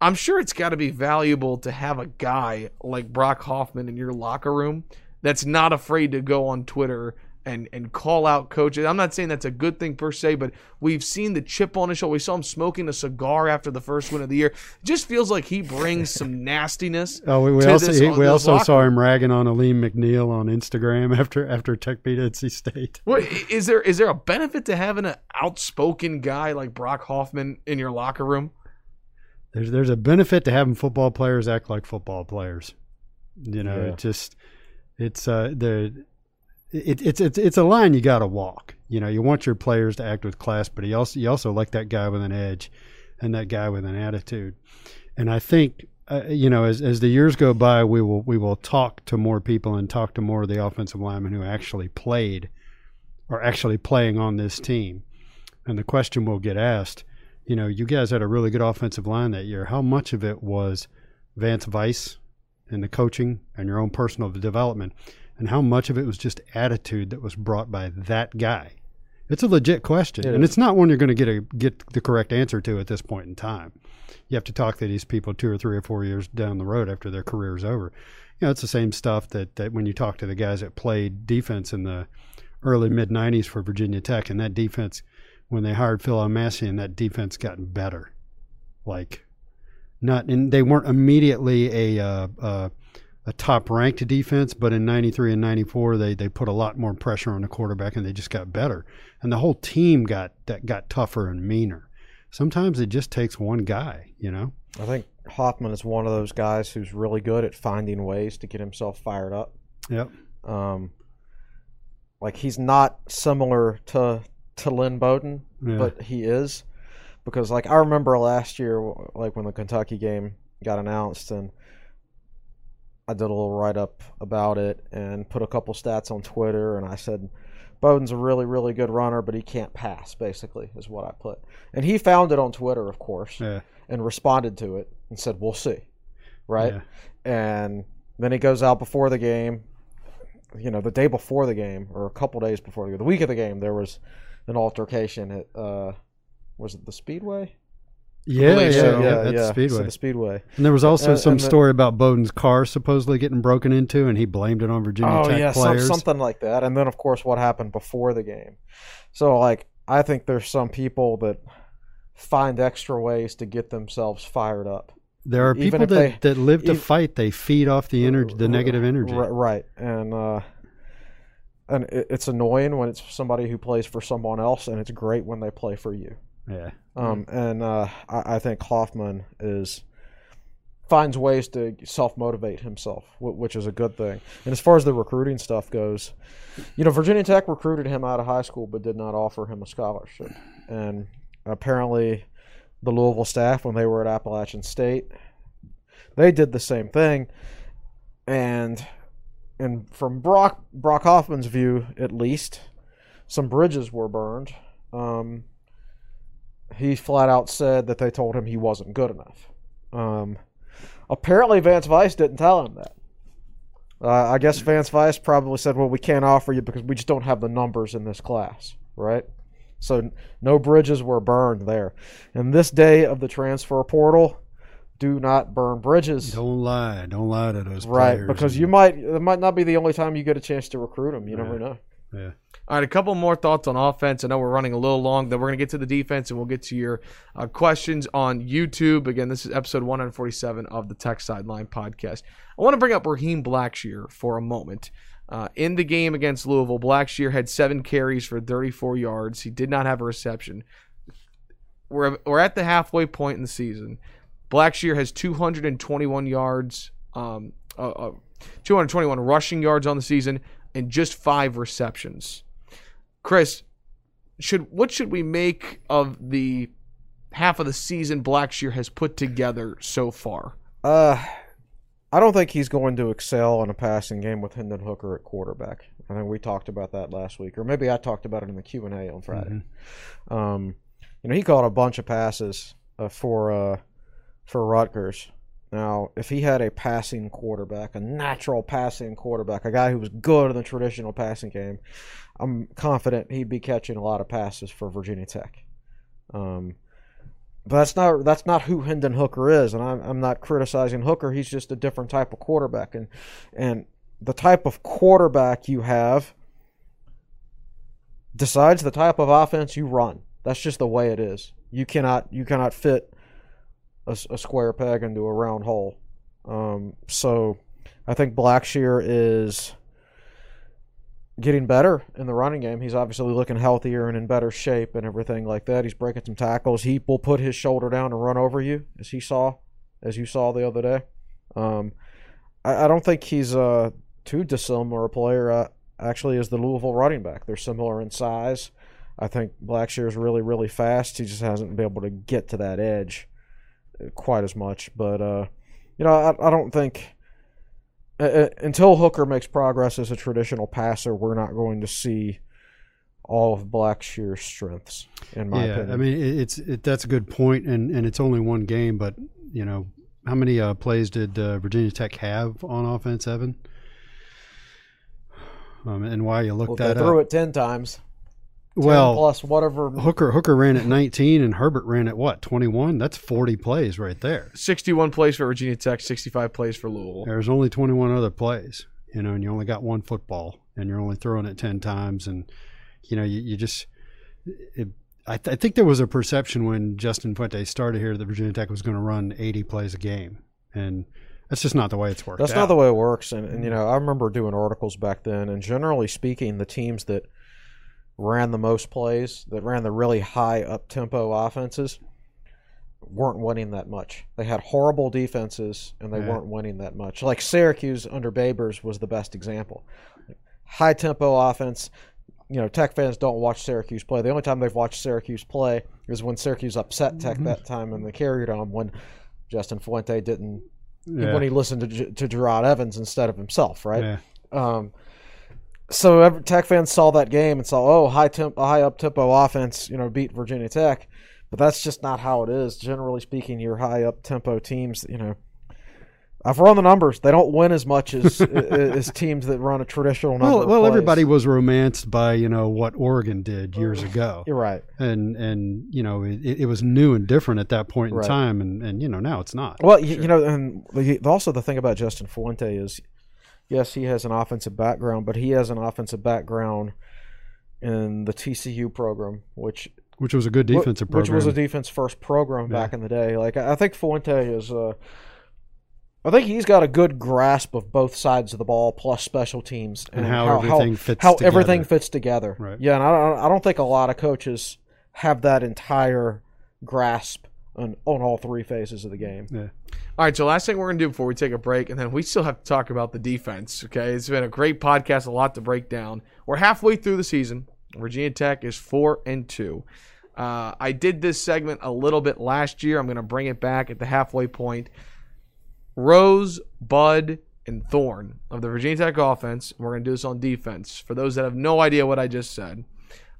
I'm sure it's got to be valuable to have a guy like Brock Hoffman in your locker room that's not afraid to go on Twitter and and call out coaches. I'm not saying that's a good thing per se, but we've seen the chip on his shoulder. We saw him smoking a cigar after the first win of the year. It just feels like he brings some nastiness. Oh, we, we also this- he- we also locker saw him ragging on Alim McNeill on Instagram after after Tech beat NC State. What, is there is there a benefit to having an outspoken guy like Brock Hoffman in your locker room? There's there's a benefit to having football players act like football players. You know, Yeah. it just it's uh the it, it's it's it's a line you got to walk. You know, you want your players to act with class, but you also you also like that guy with an edge and that guy with an attitude. And I think uh, you know, as as the years go by, we will we will talk to more people and talk to more of the offensive linemen who actually played or actually playing on this team. And the question will get asked, you know, you guys had a really good offensive line that year. How much of it was Vance Vice and the coaching and your own personal development, and how much of it was just attitude that was brought by that guy? It's a legit question, It and is. it's not one you're going to get a get the correct answer to at this point in time. You have to talk to these people two or three or four years down the road after their career is over. You know, it's the same stuff that that when you talk to the guys that played defense in the early mid '90s for Virginia Tech, and that defense when they hired Phil Elmassian, that defense got better. Like, not and they weren't immediately a uh, uh, a top ranked defense, but in '93 and '94 they they put a lot more pressure on the quarterback and they just got better, and the whole team got that got tougher and meaner. Sometimes it just takes one guy, you know. I think Hoffman is one of those guys who's really good at finding ways to get himself fired up. Yep. Um, like he's not similar to to Lynn Bowden, Yeah. but he is because like I remember last year, like when the Kentucky game got announced, and I did a little write up about it and put a couple stats on Twitter, and I said. Bowden's a really, really good runner, but he can't pass. Basically, is what I put, and he found it on Twitter, of course Yeah. and responded to it and said, "We'll see," right? Yeah. And then he goes out before the game. You know, the day before the game, or a couple days before the game, the week of the game, there was an altercation at uh, was it the Speedway? Yeah, yeah, so. yeah, that's so Speedway. the Speedway. and there was also and- some and the- story about Bowden's car supposedly getting broken into, and he blamed it on Virginia oh Tech yeah, some, players. something like that. And then of course, what happened before the game? So like, I think there's some people that find extra ways to get themselves fired up. There are people that, they- that live to fight. They feed off the energy, the negative energy. Right, and uh, and it, it's annoying when it's somebody who plays for someone else, and it's great when they play for you. Yeah, Um, and uh, I, I think Hoffman is finds ways to self motivate himself, wh- which is a good thing. And as far as the recruiting stuff goes, you know, Virginia Tech recruited him out of high school, but did not offer him a scholarship. And apparently, the Louisville staff, when they were at Appalachian State, they did the same thing. And and from Brock Brock Hoffman's view, at least, some bridges were burned. Um, he flat out said that they told him he wasn't good enough. Um, apparently, Vance Vice didn't tell him that. Uh, I guess Vance Vice probably said, "Well, we can't offer you because we just don't have the numbers in this class, right?" So no bridges were burned there. And this day of the transfer portal, do not burn bridges, don't lie. Don't lie to those right? players. Because you might it might not be the only time you get a chance to recruit them. You never know. Yeah. All right, a couple more thoughts on offense. I know we're running a little long. Then we're going to get to the defense, and we'll get to your uh, questions on YouTube. Again, this is episode 147 of the Tech Sideline podcast. I want to bring up Raheem Blackshear for a moment. Uh, in the game against Louisville, Blackshear had seven carries for 34 yards. He did not have a reception. We're, we're at the halfway point in the season. Blackshear has 221 yards, um, uh, uh, 221 rushing yards on the season, and just five receptions. Chris, should what should we make of the half of the season Blackshear has put together so far? Uh, I don't think he's going to excel in a passing game with Hendon Hooker at quarterback. I think we talked about that last week, or maybe I talked about it in the Q and A on Friday. Um, you know, he caught a bunch of passes uh, for uh, for Rutgers. Now, if he had a passing quarterback, a natural passing quarterback, a guy who was good in the traditional passing game, I'm confident he'd be catching a lot of passes for Virginia Tech. Um, but that's not that's not who Hendon Hooker is, and I'm I'm not criticizing Hooker. He's just a different type of quarterback, and and the type of quarterback you have decides the type of offense you run. That's just the way it is. You cannot you cannot fit a, a square peg into a round hole. Um, so I think Blackshear is getting better in the running game. He's obviously looking healthier and in better shape and everything like that. He's breaking some tackles. He will put his shoulder down and run over you, as he saw, as you saw the other day. Um, I, I don't think he's uh, too dissimilar a player. Uh, actually, as the Louisville running back, they're similar in size. I think Blackshear is really, really fast. He just hasn't been able to get to that edge quite as much. But uh, you know, I, I don't think uh, uh, until Hooker makes progress as a traditional passer, we're not going to see all of Blackshear's strengths. In my yeah, opinion, I mean it's it, that's a good point, and and it's only one game, but you know how many uh, plays did uh, Virginia Tech have on offense, Evan? Um, and why you look well, they that threw up? it ten times. 10 Well, plus whatever. Hooker Hooker ran at 19, and Herbert ran at what 21? That's 40 plays right there. 61 plays for Virginia Tech, 65 plays for Louisville. There's only 21 other plays, you know, and you only got one football, and you're only throwing it 10 times, and you know you, you just. It, I, th- I think there was a perception when Justin Fuente started here that Virginia Tech was going to run 80 plays a game, and that's just not the way it's worked. That's out. not the way it works. And, and you know, I remember doing articles back then, and generally speaking, the teams that ran the most plays, that ran the really high up tempo offenses, weren't winning that much. They had horrible defenses, and they Yeah. weren't winning that much. Like Syracuse under Babers was the best example. High tempo offense. You know, Tech fans don't watch Syracuse play. The only time they've watched Syracuse play is when Syracuse upset Tech that time in the carrier dome when Justin Fuente didn't Yeah. when he listened to, to Jerod Evans instead of himself, right? Yeah. Um, so every, Tech fans saw that game and saw, oh, high temp, high up tempo offense, you know, beat Virginia Tech, but that's just not how it is. Generally speaking, your high up tempo teams, you know, I've run the numbers. They don't win as much as as teams that run a traditional number. Well, of well, everybody was romanced by you know what Oregon did years ago, You're right. and and you know it, it was new and different at that point in Right. time, and and you know now it's not. Well, you, you know, and the, also the thing about Justin Fuente is, yes, he has an offensive background, but he has an offensive background in the TCU program, which Which was a good defensive which program. was a defense first program back in the day. Like I think Fuente is, uh, I think he's got a good grasp of both sides of the ball plus special teams And how everything fits how together. everything fits together. Right. Yeah, and I don't, I don't think a lot of coaches have that entire grasp on, on all three phases of the game. yeah. All right, so last thing we're going to do before we take a break, and then we still have to talk about the defense, okay? It's been a great podcast, a lot to break down. We're halfway through the season. Virginia Tech is 4 and 2. Uh, I did this segment a little bit last year. I'm going to bring it back at the halfway point. Rose, Bud, and Thorn of the Virginia Tech offense. We're going to do this on defense. For those that have no idea what I just said,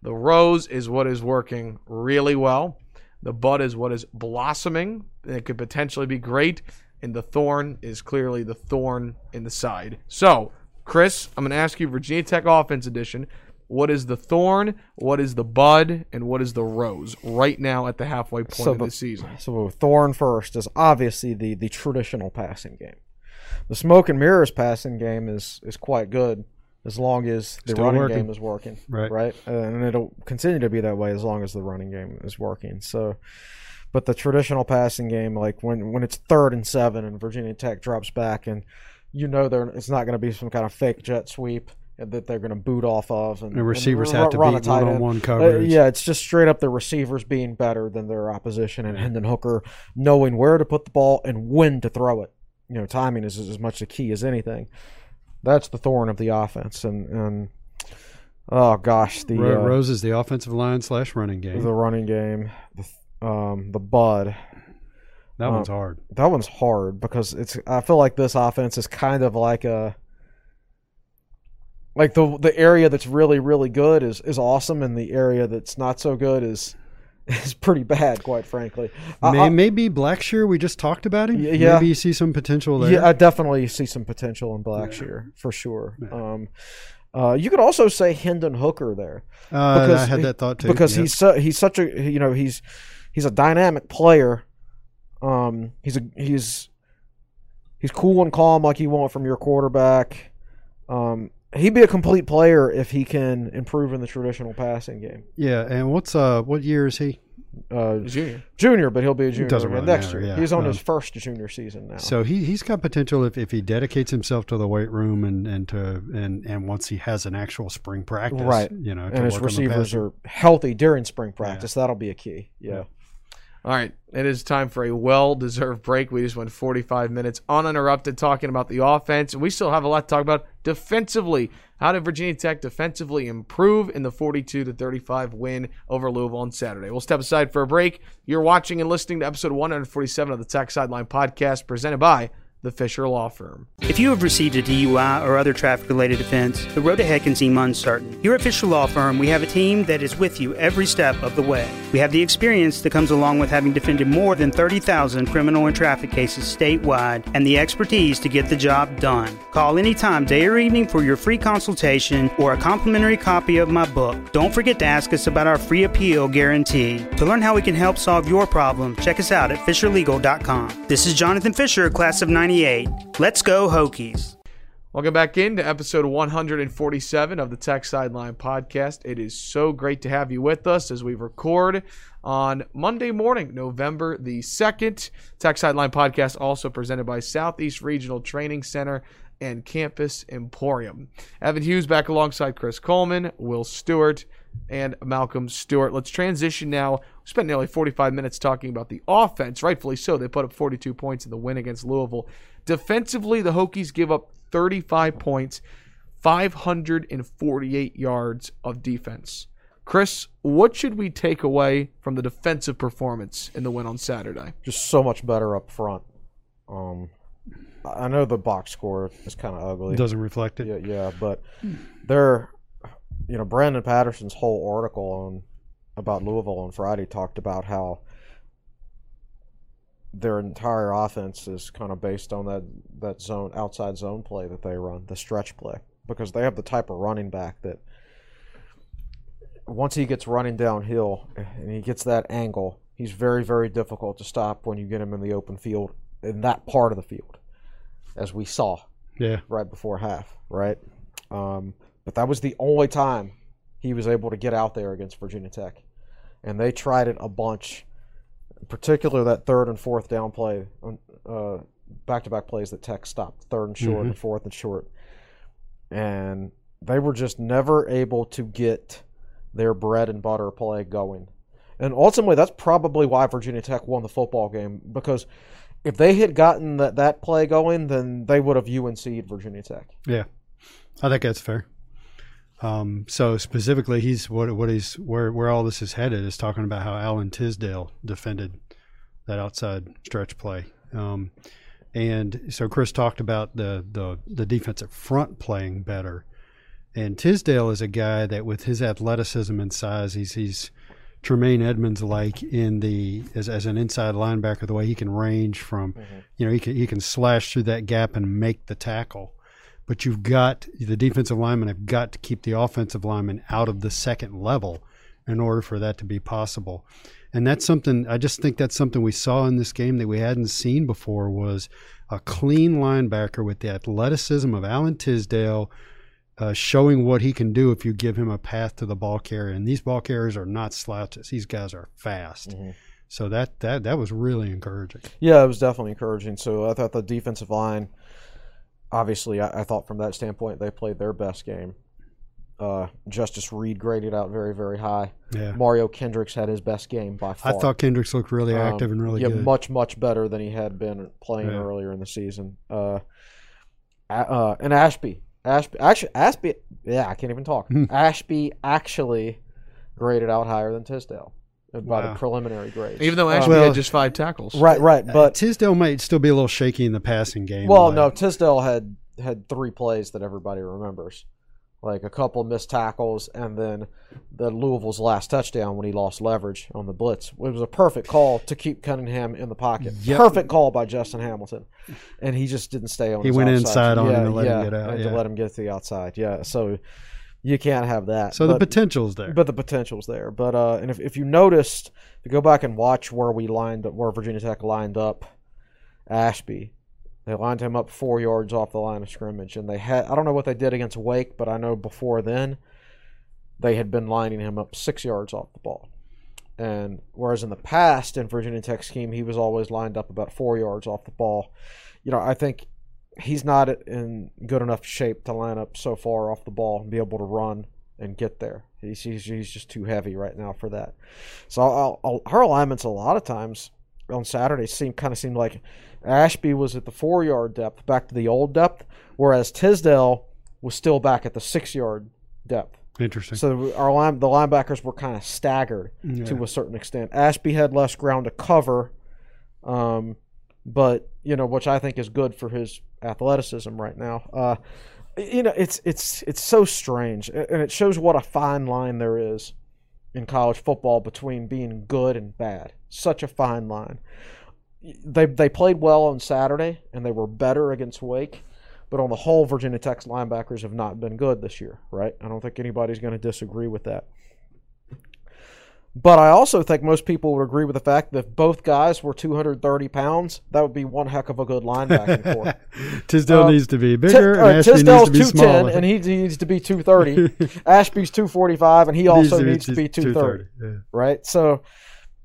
the Rose is what is working really well. The Bud is what is blossoming. and It could potentially be great. And the Thorn is clearly the thorn in the side. So, Chris, I'm going to ask you Virginia Tech Offense Edition. What is the thorn? What is the bud? And what is the rose right now at the halfway point So of the- the season? So Thorn first is obviously the the traditional passing game. The smoke and mirrors passing game is is quite good as long as the Still running working. game is working. Right. Right. And it'll continue to be that way as long as the running game is working. So but the traditional passing game, like when when it's third and seven and Virginia Tech drops back and you know there it's not going to be some kind of fake jet sweep that they're going to boot off of, and, And receivers ru- have to run a beat one-on-one Uh, coverage. yeah, it's just straight up the receivers being better than their opposition, and Hendon Hooker knowing where to put the ball and when to throw it. You know, timing is as much the key as anything. That's the thorn of the offense, and and oh gosh, the Ro- uh, Rose is the offensive line slash running game. the running game, the um the bud. that one's hard. That one's hard because it's. I feel like this offense is kind of like a. Like the the area that's really really good is is awesome, and the area that's not so good is is pretty bad, quite frankly. May, I- maybe Blackshear, we just talked about him. Yeah. Maybe you see some potential there. Yeah, I definitely see some potential in Blackshear for sure. Um, uh, you could also say Hendon Hooker there uh, I had that thought too. because Yep. he's su- he's such a you know he's he's a dynamic player. Um, he's a he's he's cool and calm like you want from your quarterback. Um, he'd be a complete player if he can improve in the traditional passing game. yeah. And what's uh what year is he? Uh, Junior. junior, but he'll be a junior doesn't really next matter, year. yeah. He's on Um, his first junior season now. So he he's got potential if, if he dedicates himself to the weight room and and to and and once he has an actual spring practice, Right. You know, to and his work on the receivers are healthy during spring practice. That'll be a key. Yeah. All right, it is time for a well-deserved break. We just went 45 minutes uninterrupted talking about the offense, and we still have a lot to talk about defensively. How did Virginia Tech defensively improve in the 42 to 35 win over Louisville on Saturday? We'll step aside for a break. You're watching and listening to episode 147 of the Tech Sideline podcast, presented by the Fisher Law Firm. If you have received a DUI or other traffic related offense, the road ahead can seem uncertain. Here at Fisher Law Firm, we have a team that is with you every step of the way. We have the experience that comes along with having defended more than 30,000 criminal and traffic cases statewide and the expertise to get the job done. Call anytime, day or evening, for your free consultation or a complimentary copy of my book. Don't forget to ask us about our free appeal guarantee. To learn how we can help solve your problem, check us out at FisherLegal.com. This is Jonathan Fisher, class of 98. Let's go, Hokies. Welcome back into episode 147 of the Tech Sideline Podcast. It is so great to have you with us as we record on Monday morning, November the 2nd. Tech Sideline Podcast also presented by Southeast Regional Training Center and Campus Emporium. Evan Hughes back alongside Chris Coleman, Will Stewart, and Malcolm Stewart. Let's transition now. We spent nearly 45 minutes talking about the offense, rightfully so. They put up 42 points in the win against Louisville. Defensively, the Hokies give up 35 points, 548 yards of defense. Chris, what should we take away from the defensive performance in the win on Saturday? Just so much better up front. Um, I know the box score is kind of ugly. It doesn't reflect it. Yeah, yeah, but they're, you know, Brandon Patterson's whole article on about Louisville on Friday talked about how their entire offense is kind of based on that that zone outside zone play that they run, the stretch play, because they have the type of running back that once he gets running downhill and he gets that angle, he's very very difficult to stop when you get him in the open field in that part of the field, as we saw Yeah. right before half, right? Um, but that was the only time he was able to get out there against Virginia Tech, and they tried it a bunch, particularly that third and fourth down play, uh, back-to-back plays that Tech stopped, third and short and fourth and short, and they were just never able to get their bread and butter play going. And ultimately, that's probably why Virginia Tech won the football game because if they had gotten that, that play going, then they would have UNC'd Virginia Tech. Yeah, I think that's fair. Um, so specifically, he's what what he's where where all this is headed is talking about how Alan Tisdale defended that outside stretch play. Um, and so Chris talked about the, the the defensive front playing better. And Tisdale is a guy that, with his athleticism and size, he's he's Tremaine Edmunds like in the as, as an inside linebacker, the way he can range from, you know, he can he can slash through that gap and make the tackle. But you've got the defensive linemen have got to keep the offensive linemen out of the second level in order for that to be possible. And that's something I just think that's something we saw in this game that we hadn't seen before was a clean linebacker with the athleticism of Alan Tisdale, uh, showing what he can do if you give him a path to the ball carrier. And these ball carriers are not slouches; these guys are fast. So that that that was really encouraging. Yeah, it was definitely encouraging. So I thought the defensive line, obviously, I, I thought from that standpoint they played their best game. Uh, Justus Reed graded out very, very high. Yeah, Mario Kendricks had his best game by far. I thought Kendricks looked really Um, active and really yeah, good. much much better than he had been playing Yeah. earlier in the season. Uh, uh, and Ashby, Ashby, actually, Ashby, yeah, I can't even talk. Ashby actually graded out higher than Tisdale by Wow. the preliminary grades. Even though Ashby um, Well- had just five tackles. right, right, but but Tisdale might still be a little shaky in the passing game. well, like- no, Tisdale had had three plays that everybody remembers, like a couple missed tackles, and then the Louisville's last touchdown when he lost leverage on the blitz. It was a perfect call to keep Cunningham in the pocket. Yep. Perfect call by Justin Hamilton, and he just didn't stay on. He his went outside. inside on him yeah, and let him get out, and yeah. to let him get to the outside. Yeah, so you can't have that. So the But- potential's there. but the potential's there. But uh, and if, if you noticed, if you go back and watch where we lined up, where Virginia Tech lined up Ashby, they lined him up four yards off the line of scrimmage, and they had I don't know what they did against Wake, but I know before then they had been lining him up six yards off the ball. And whereas in the past in Virginia Tech scheme, he was always lined up about four yards off the ball. You know, I think he's not in good enough shape to line up so far off the ball and be able to run and get there. He's, he's, he's just too heavy right now for that. So I'll, I'll, her alignments a lot of times on Saturday seem kind of seemed like Ashby was at the four yard depth, back to the old depth, whereas Tisdale was still back at the six yard depth. Interesting. So our line, the linebackers were kind of staggered to a certain extent. Ashby had less ground to cover, um, but you know, which I think is good for his athleticism right now. Uh, you know, it's it's it's so strange, and it shows what a fine line there is in college football between being good and bad. Such a fine line. They they played well on Saturday, and they were better against Wake. But on the whole, Virginia Tech's linebackers have not been good this year, right? I don't think anybody's going to disagree with that. But I also think most people would agree with the fact that if both guys were 230 pounds, that would be one heck of a good linebacking core. Tisdale Uh, needs to be bigger, uh, and Ashby needs to be 210 smaller. and he needs to be 230. Ashby's 245 and he also needs to be 230. Yeah. right? So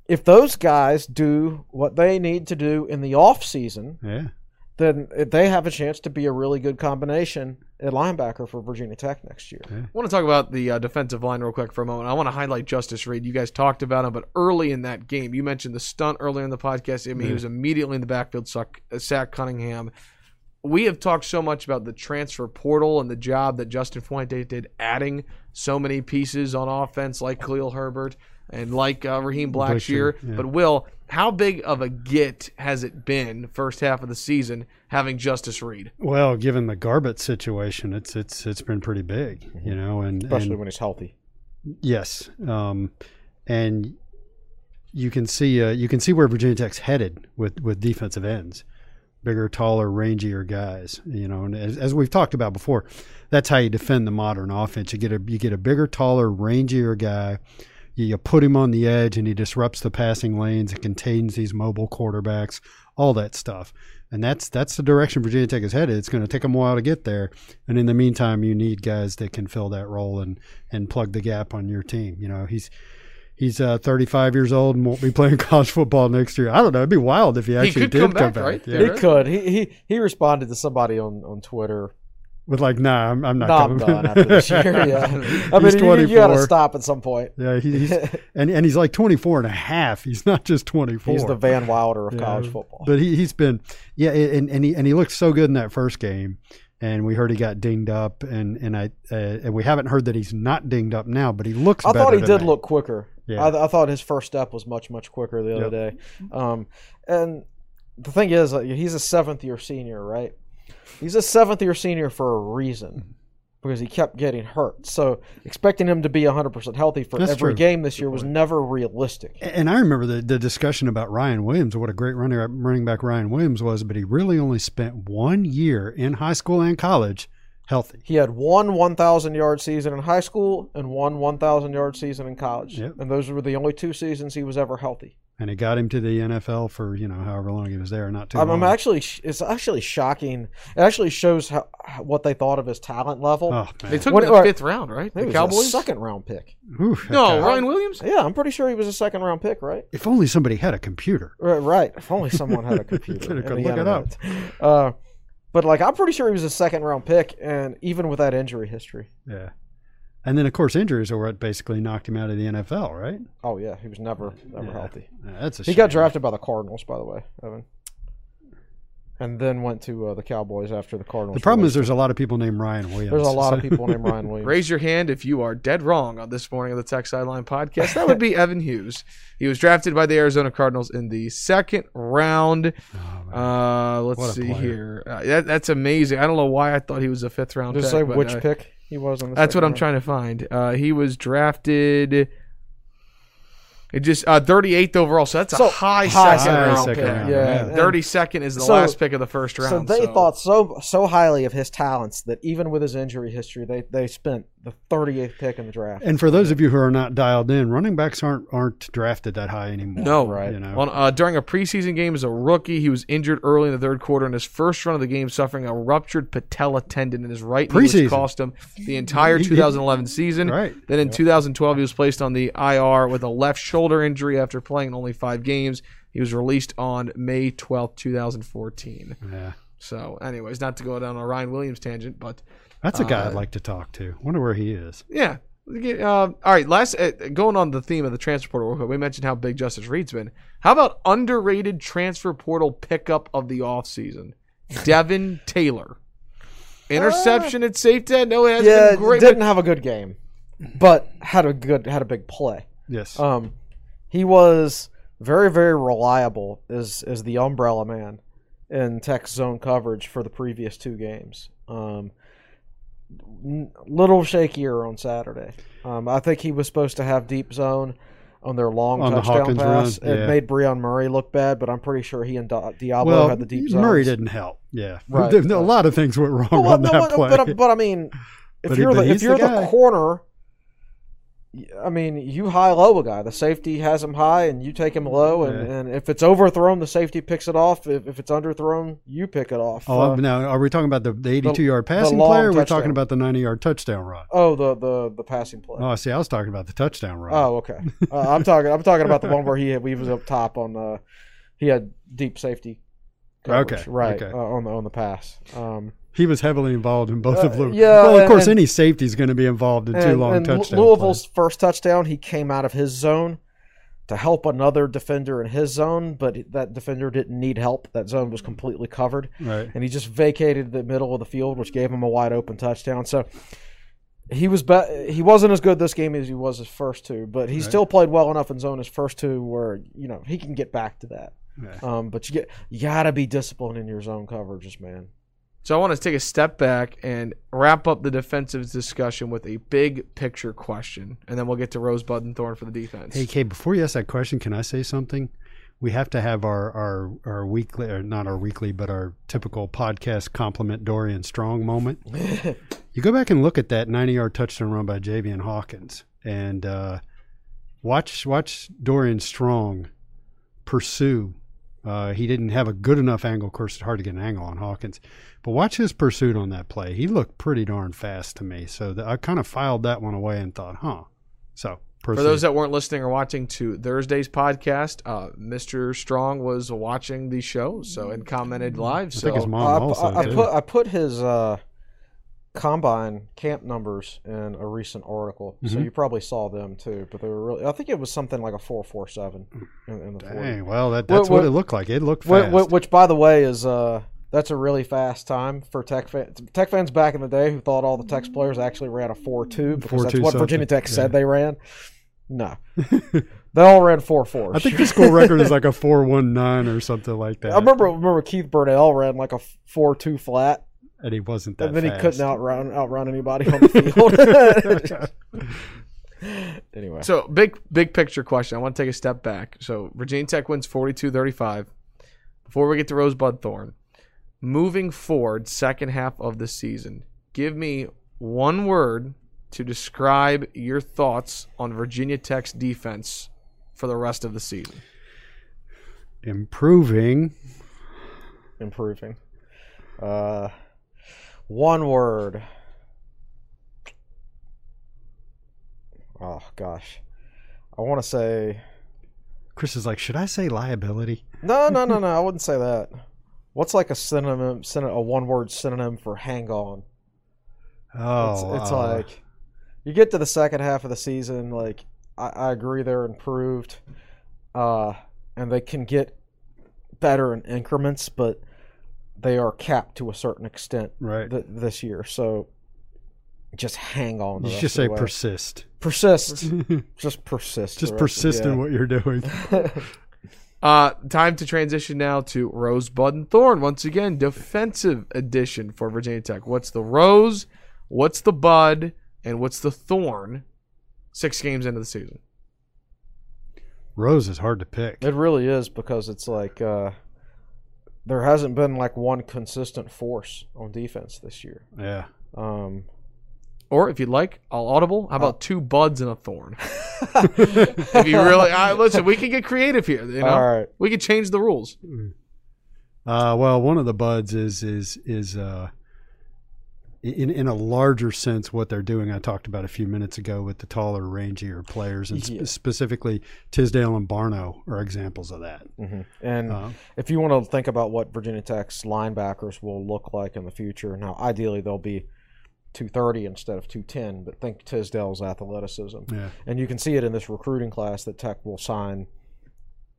if those guys do what they need to do in the off season, Yeah. Then they have a chance to be a really good combination at linebacker for Virginia Tech next year. I want to talk about the uh, defensive line real quick for a moment. I want to highlight Justus Reed. You guys talked about him, but early in that game, you mentioned the stunt earlier in the podcast. I mean, he was immediately in the backfield, suck, uh, sack Cunningham. We have talked so much about the transfer portal and the job that Justin Fuente did, adding so many pieces on offense, like Khalil Herbert and like uh, Raheem Blackshear. yeah. But Will, how big of a get has it been first half of the season having Justus Reed? Well, given the Garbutt situation, it's it's it's been pretty big, you know, and Especially and when he's healthy. Yes, um, and you can see uh, you can see where Virginia Tech's headed with with defensive ends, bigger, taller, rangier guys. You know, and as, as we've talked about before, that's how you defend the modern offense. You get a you get a bigger, taller, rangier guy. You, you put him on the edge, and he disrupts the passing lanes. It contains these mobile quarterbacks, all that stuff. And that's that's the direction Virginia Tech is headed. It's going to take them a while to get there, and in the meantime, you need guys that can fill that role and and plug the gap on your team. You know, he's he's uh, 35 years old and won't be playing college football next year. I don't know. It'd be wild if he actually could did come come back, right? Yeah. He could. He, he he responded to somebody on, on Twitter. With like, nah, I'm, I'm not I'm coming. done after this year. Yeah. I mean, He's you, you got to stop at some point. Yeah, he, he's and and he's like 24 and a half. He's not just 24. He's the Van Wilder of Yeah, college football. But he, he's been, yeah, and, and he and he looked so good in that first game, and we heard he got dinged up, and and I uh, and we haven't heard that he's not dinged up now, but he looks. I thought he did look quicker. Yeah. I, I thought his first step was much much quicker the other day. Um, and the thing is, he's a seventh year senior, right? He's a seventh year senior for a reason because he kept getting hurt. So expecting him to be 100% healthy for That's every true. game this year was never realistic. And I remember the, the discussion about Ryan Williams, what a great running uh, running back Ryan Williams was, but he really only spent one year in high school and college healthy. He had one 1,000 yard season in high school and one 1,000 yard season in college. Yep. And those were the only two seasons he was ever healthy. And it got him to the NFL for, you know, however long he was there, not too I'm, long. I'm actually, it's actually shocking. It actually shows how, how- what they thought of his talent level. oh, They took What- him in the or- fifth round, right? He The was Cowboys. a second round pick. Ooh, no, guy. Ryan Williams. Yeah, I'm pretty sure he was a second round pick, right? If only somebody had a computer. Right. right. If only someone had a computer. Coulda- could look it up. Uh, but like, I'm pretty sure he was a second round pick, and even with that injury history. Yeah. And then, of course, injuries are what basically knocked him out of the NFL, right? Oh yeah, he was never never Yeah. healthy. That's a He shame. got drafted by the Cardinals, by the way, Evan. And then went to uh, the Cowboys after the Cardinals. The problem is there's a lot of people named Ryan Williams. there's a lot of people named Ryan Williams. Raise your hand if you are dead wrong on this morning of the Tech Sideline podcast. That would be Evan Hughes. He was drafted by the Arizona Cardinals in the second round. Uh, let's see player. here. Uh, that, that's amazing. I don't know why I thought he was a fifth round Just pick. say but, which uh, pick he was on the. That's what second I'm round. trying to find. Uh, he was drafted. It just uh, 38th overall, so that's So, a high, high second High round second pick. round, Yeah, yeah. 32nd is the So- last pick of the first round. So they thought so so highly of his talents that even with his injury history, they they spent the 38th pick in the draft. And for those of you who are not dialed in, running backs aren't aren't drafted that high anymore. No, Right. You know, On, uh, during a preseason game as a rookie, he was injured early in the third quarter in his first run of the game, suffering a ruptured patella tendon in his right knee, which cost him the entire He- he- 2011 season. Right. Then in 2012, he was placed on the IR with a left shoulder injury after playing only five games. He was released on May 12th, 2014. yeah, So, anyways, not to go down a Ryan Williams tangent, but that's a guy Uh, I'd like to talk to. Wonder where he is. yeah. Uh, all right, last uh, going on the theme of the transfer portal. We mentioned how big Justus Reed's been. How about underrated transfer portal pickup of the offseason? Devin Taylor. Interception at safety. No, it hasn't yeah, been great. didn't have a good game, but had a good had a big play. Yes. Um, he was very very reliable as as the umbrella man in Tech zone coverage for the previous two games. Um, little shakier on Saturday. Um, I think he was supposed to have deep zone on their long On touchdown Hawkins pass. run, It made Brion Murray look bad, but I'm pretty sure he and Deablo well, had the deep zone. Murray didn't help. Yeah, Right, a lot of things went wrong Well, on no, that but, play. but, but I mean, if But you're the if you're the, guy. corner I mean, you high low a guy. The safety has him high, and you take him low. And, Yeah. and if it's overthrown, the safety picks it off. If, if it's underthrown, you pick it off. Oh, Uh, now are we talking about the, the 82 yard passing play, or are we talking about the 90 yard touchdown run? oh, the the the passing play. Oh, see, I was talking about the touchdown run. Oh, okay. Uh, I'm talking. I'm talking about the one where he had, he was up top on the. He had deep safety. coverage, Okay, Right. okay. Uh, on the on the pass. Um, He was heavily involved in both of Uh, them. yeah, Well, of and- course, and- any safety is going to be involved in two and, long and touchdowns. Louisville's first touchdown, he came out of his zone to help another defender in his zone, but that defender didn't need help. That zone was completely covered, Right. and he just vacated the middle of the field, which gave him a wide open touchdown. So he was be- he wasn't as good this game as he was his first two, but he Right. still played well enough in zone his first two where you know he can get back to that. Um, but you get you gotta be disciplined in your zone coverages, man. So I want to take a step back and wrap up the defensive discussion with a big picture question, and then we'll get to Rosebud and Thorn for the defense. Hey, Kay, before you ask that question, can I say something? We have to have our, our, our weekly, or not our weekly, but our typical podcast compliment Dorian Strong moment. you go back and look at that 90 yard touchdown run by Javian Hawkins and uh, watch watch Dorian Strong pursue. Uh, he didn't have a good enough angle. Of course, it's hard to get an angle on Hawkins, but watch his pursuit on that play. He looked pretty darn fast to me. So the, I kind of filed that one away and thought, huh. So For those that weren't listening or watching to Thursday's podcast, uh, Mr. Strong was watching the show, so and commented live. I So think his mom I, also I, I too. put I put his uh, combine camp numbers in a recent article, so Mhm. you probably saw them too. But they were really. I think it was something like a four four seven in, in the. Dang, well, that, that's What- what, what- it looked like. It looked fast. wh- Which, by the way, is uh, that's a really fast time for Tech fans. Tech fans back in the day who thought all the Tech players actually ran a four two because that's 4.2 what Virginia something, Tech said yeah. they ran. No, they all ran four fours. I think the school record is like a four one nine or something like that. I remember remember Keith Burnell ran like a four two flat. And he wasn't that. and then he couldn't outrun outrun anybody on the field. anyway, So big big picture question. I want to take a step back. So Virginia Tech wins 42-35. Before we get to Rosebud Thorn, moving forward, second half of the season, give me one word to describe your thoughts on Virginia Tech's defense for the rest of the season. improving. improving. Uh, one word. Oh gosh, I want to say Chris is like, should I say liability? no, no, no, no. I wouldn't say that. What's like a synonym, synonym a one-word synonym for hang on? Oh, it's, it's uh, like you get to the second half of the season. Like I, I agree, they're improved, uh, and they can get better in increments, but they are capped to a certain extent right. th- this year. So just hang on. The you rest just say persist. persist. just persist. just the rest of- persist in yeah. what you're doing. Uh, time to transition now to Rosebud and Thorn. Once again, defensive edition for Virginia Tech. What's the Rose? What's the Bud? And what's the Thorn? Six games into the season. Rose is hard to pick. It really is because it's like uh, there hasn't been like one consistent force on defense this year. Yeah. Um, Or if you'd like, I'll audible. How about two buds and a thorn? if you really uh, listen, we can get creative here. You know, All right. we could change the rules. Uh, well, one of the buds is is is uh, in in a larger sense what they're doing. I talked about a few minutes ago with the taller, rangier players, and sp- specifically Tisdale and Barno are examples of that. mhm. And Uh, if you want to think about what Virginia Tech's linebackers will look like in the future, now ideally they'll be 230 instead of 210, but think Tisdale's athleticism. yeah. And you can see it in this recruiting class that Tech will sign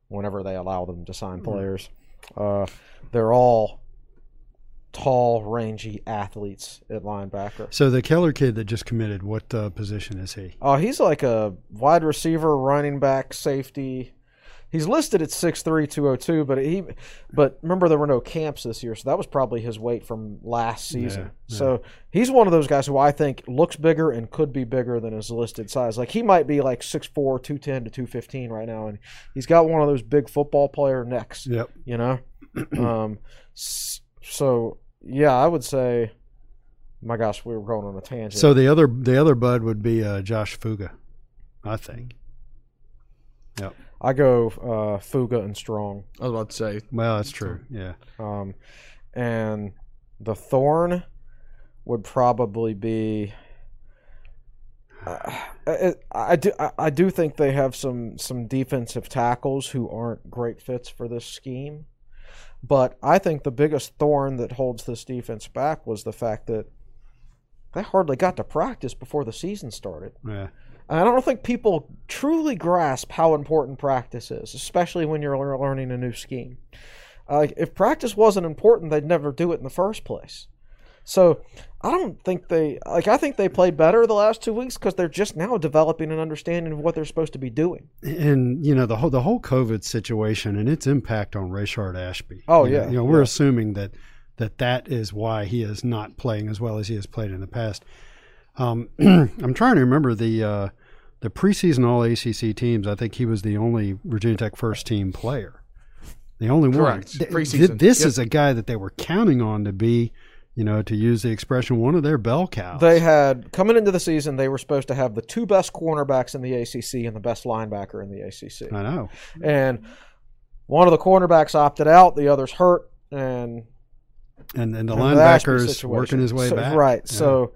whenever they allow them to sign players. Uh, they're all tall, rangy athletes at linebacker. So the Keller kid that just committed, what uh, position is he? Uh, he's like a wide receiver, running back, safety. He's listed at 6'3", 202, but he, but remember there were no camps this year, so that was probably his weight from last season. Yeah, yeah. So he's one of those guys who I think looks bigger and could be bigger than his listed size. Like he might be like 6'4", 210 to 215 right now, and he's got one of those big football player necks, Yep. you know? um, so, yeah, I would say, my gosh, we were going on a tangent. So the other the other bud would be uh, Josh Fuga. I think. Yep. I go uh, Fuga and Strong. I was about to say Well, that's true. Yeah. Um, and the thorn would probably be. Uh, I, I do. I, I do think they have some some defensive tackles who aren't great fits for this scheme, but I think the biggest thorn that holds this defense back was the fact that they hardly got to practice before the season started. Yeah. And I don't think people truly grasp how important practice is, especially when you're learning a new scheme. Uh, if practice wasn't important, they'd never do it in the first place. So I don't think they like. I think they played better the last two weeks because they're just now developing an understanding of what they're supposed to be doing. And you know the whole the whole COVID situation and its impact on Rayshard Ashby. Oh, You know- yeah, you know we're yeah. assuming that that that is why he is not playing as well as he has played in the past. Um, I'm trying to remember the uh, the preseason All ACC teams. I think he was the only Virginia Tech first team player, the only Correct. one. Th- Preseason. th- This Yep. is a guy that they were counting on to be, you know, to use the expression, one of their bell cows. They had coming into the season, they were supposed to have the two best cornerbacks in the ACC and the best linebacker in the ACC. I know. And one of the cornerbacks opted out, the other's hurt, and And and the the linebacker's situation. working his way So- back. Right. Yeah. So,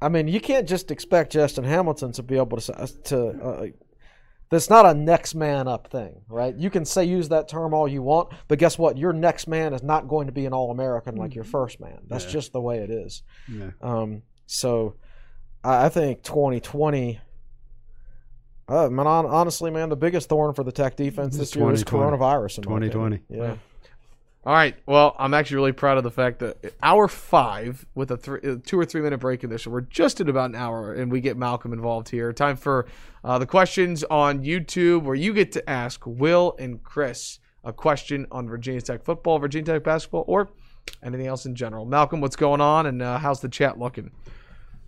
I mean, you can't just expect Justin Hamilton to be able to s- to. Uh, that's not a next man up thing, right? You can say use that term all you want, but guess what? Your next man is not going to be an All American like your first man. That's Yeah. just the way it is. Yeah. Um, so, I, think 2020. Uh, man, honestly, man, the biggest thorn for the Tech defense this year is coronavirus. In 2020. opinion. Yeah. All right. Well, I'm actually really proud of the fact that hour five with a three, uh, two or three minute break in this, we're just at about an hour, and we get Malcolm involved here. Time for uh, the questions on YouTube, where you get to ask Will and Chris a question on Virginia Tech football, Virginia Tech basketball, or anything else in general. Malcolm, what's going on, and uh, how's the chat looking?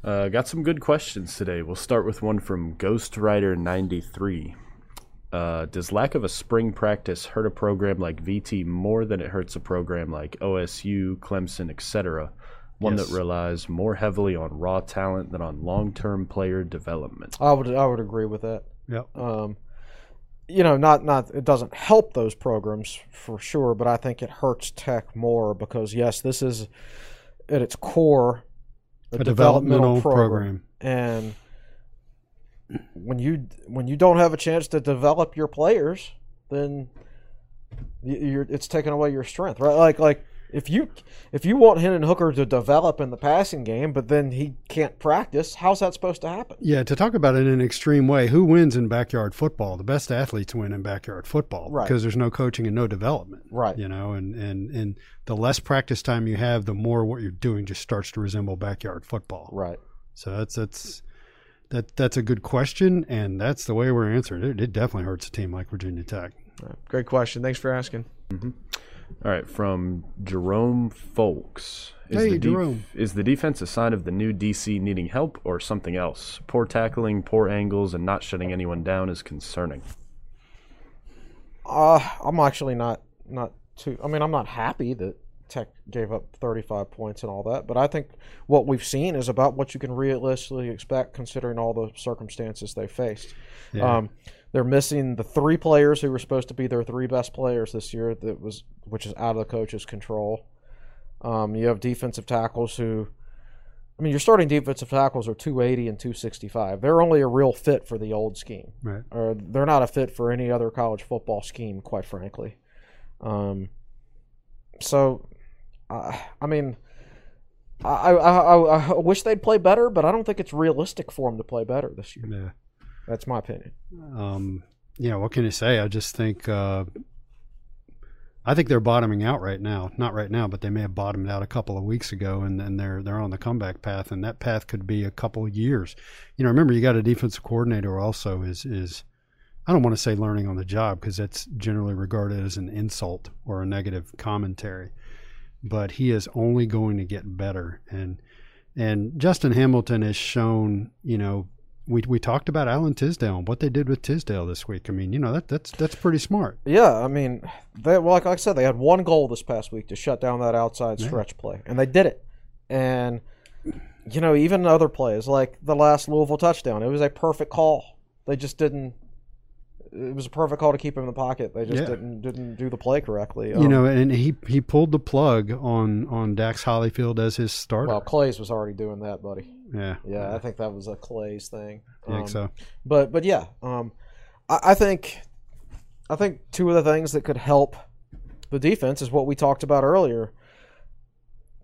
Uh, got some good questions today. We'll start with one from Ghostwriter93. Uh, does lack of a spring practice hurt a program like VT more than it hurts a program like OSU, Clemson, etc.? One Yes. that relies more heavily on raw talent than on long-term player development. I would I would agree with that. Yep. um, you know, not not it doesn't help those programs for sure, but I think it hurts Tech more because yes, this is at its core a, A developmental program. and when you when you don't have a chance to develop your players, then you- you're it's taking away your strength, right? Like like if you if you want Hendon Hooker to develop in the passing game, but then he can't practice, how's that supposed to happen? Yeah, to talk about it in an extreme way, who wins in backyard football? The best athletes win in backyard football Right. because there's no coaching and no development. Right. You know, and, and, and the less practice time you have, the more what you're doing just starts to resemble backyard football. Right. So that's that's that that's a good question, and that's the way we're answering it. It definitely hurts a team like Virginia Tech. Great question. Thanks for asking. All right, from Jerome Folks. Is Hey, the def- Jerome. is the defense a sign of the new DC needing help or something else? Poor tackling, poor angles, and not shutting anyone down is concerning. Uh, I'm actually not not too. I mean, I'm not happy that Tech gave up 35 points and all that, but I think what we've seen is about what you can realistically expect considering all the circumstances they faced. Yeah. Um, they're missing the three players who were supposed to be their three best players this year. That was which is out of the coach's control. Um, you have defensive tackles who. I mean, your starting defensive tackles are 280 and 265. They're only a real fit for the old scheme Right. or they're not a fit for any other college football scheme, quite frankly. Um, so, uh, I mean, I, I, I, I wish they'd play better, but I don't think it's realistic for them to play better this year. Yeah. That's my opinion. Um, know, what can you say? I just think uh, I think they're bottoming out right now. Not right now, but they may have bottomed out a couple of weeks ago, and then they're they're on the comeback path, and that path could be a couple of years. You know, remember you got a defensive coordinator also is is I don't want to say learning on the job because that's generally regarded as an insult or a negative commentary, but he is only going to get better, and and Justin Hamilton has shown, you know, we we talked about Alan Tisdale and what they did with Tisdale this week. I mean, you know that that's that's pretty smart. Yeah, I mean, they, well, like, like I said, they had one goal this past week to shut down that outside Yeah. stretch play, and they did it. And you know, even other plays like the last Louisville touchdown, it was a perfect call. They just didn't. It was a perfect call to keep him in the pocket. They just Yeah. didn't didn't do the play correctly. You Um, know, and he he pulled the plug on on Dax Hollifield as his starter. well, Clay's was already doing that, buddy. yeah, Yeah, I think that was a Clay's thing. I think Um, so. But but yeah, um, I, I think I think two of the things that could help the defense is what we talked about earlier.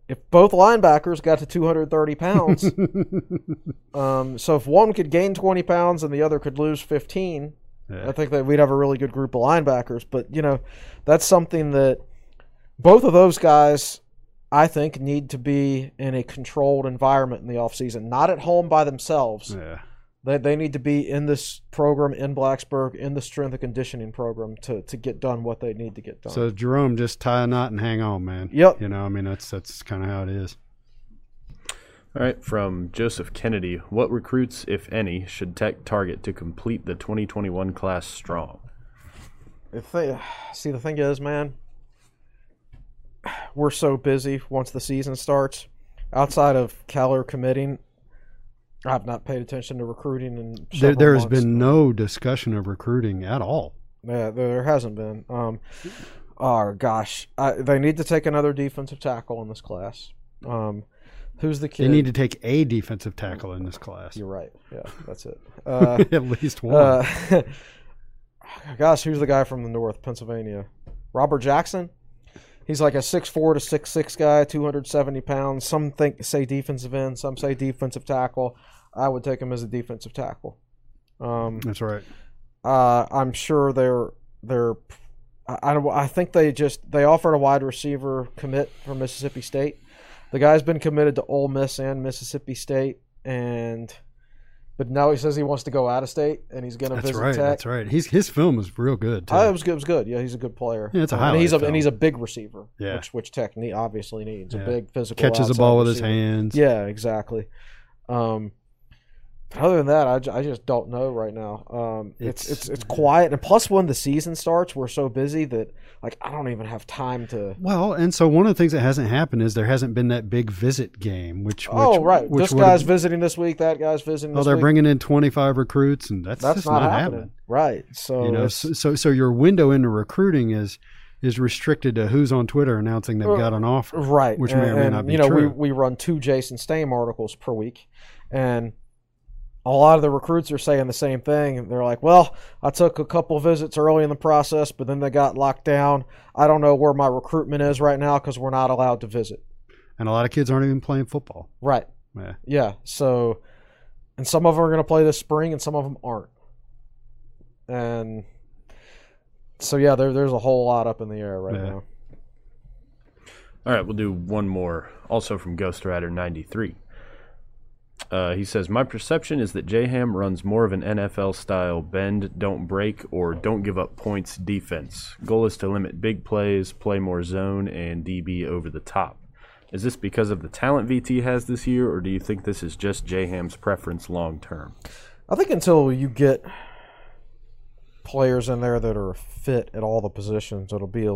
If both linebackers got to 230 pounds, um, so if one could gain 20 pounds and the other could lose 15, Yeah. I think that we'd have a really good group of linebackers. But you know, that's something that both of those guys, I think, need to be in a controlled environment in the offseason, not at home by themselves. Yeah. They, they need to be in this program in Blacksburg in the strength and conditioning program to, to get done what they need to get done. So Jerome, just tie a knot and hang on, man. Yep. You know, I mean, that's that's kind of how it is. All right, from Joseph Kennedy, what recruits, if any, should Tech target to complete the 2021 class strong? If they, see, the thing is, man, we're so busy once the season starts. Outside of Keller committing, I've not paid attention to recruiting and There, there has months. been no discussion of recruiting at all. Yeah, there hasn't been. Um, oh gosh, I, they need to take another defensive tackle in this class. Um, who's the kid? They need to take a defensive tackle in this class. You're right. Yeah, that's it. Uh, At least one. uh, gosh, who's the guy from the north, Pennsylvania? Robert Jackson. He's like a six four to six six guy, two hundred seventy pounds. Some think say defensive end, some say defensive tackle. I would take him as a defensive tackle. Um, that's right. uh, I'm sure they're they're. I, I I think they just they offered a wide receiver commit from Mississippi State. The guy's been committed to Ole Miss and Mississippi State, and but now he says he wants to go out of state and he's going to visit right. Tech. That's right. He's his film is real good too. I, it was good. It was good. Yeah, he's a good player. Yeah, it's a Uh, and he's a highlight and he's a big receiver. Yeah. which which Tech need, obviously needs Yeah. a big physical. Catches the outside ball with his hands. Yeah, exactly. Um, but other than that, I, I just don't know right now. Um, it's, It's- it's it's quiet, and plus when the season starts, we're so busy that like I don't even have time to. Well, and so one of the things that hasn't happened is there hasn't been that big visit game, which, oh, which oh right, which this guy's visiting this week. That guy's visiting. Oh, they're week. bringing in twenty five recruits, and that's, That's just not, not, happening. happening. Right. So you know, so, so so your window into recruiting is is restricted to who's on Twitter announcing they've uh, got an offer. right which may or may and, not be you know true. we, we run two jason Stamm articles per week and a lot of the recruits are saying the same thing they're like well i took a couple visits early in the process but then they got locked down i don't know where my recruitment is right now because we're not allowed to visit And a lot of kids aren't even playing football. right Yeah. yeah so and some of them are going to play this spring and some of them aren't and so yeah there, there's a whole lot up in the air right Yeah. now All right, we'll do one more, also from Ghost Rider 93. Uh, he says, My perception is that J-Ham runs more of an NFL style bend, don't break, or don't give up points defense. Goal is to limit big plays, play more zone, and DB over the top. Is this because of the talent VT has this year, or do you think this is just J-Ham's preference long term? I think until you get players in there that are fit at all the positions, it'll be a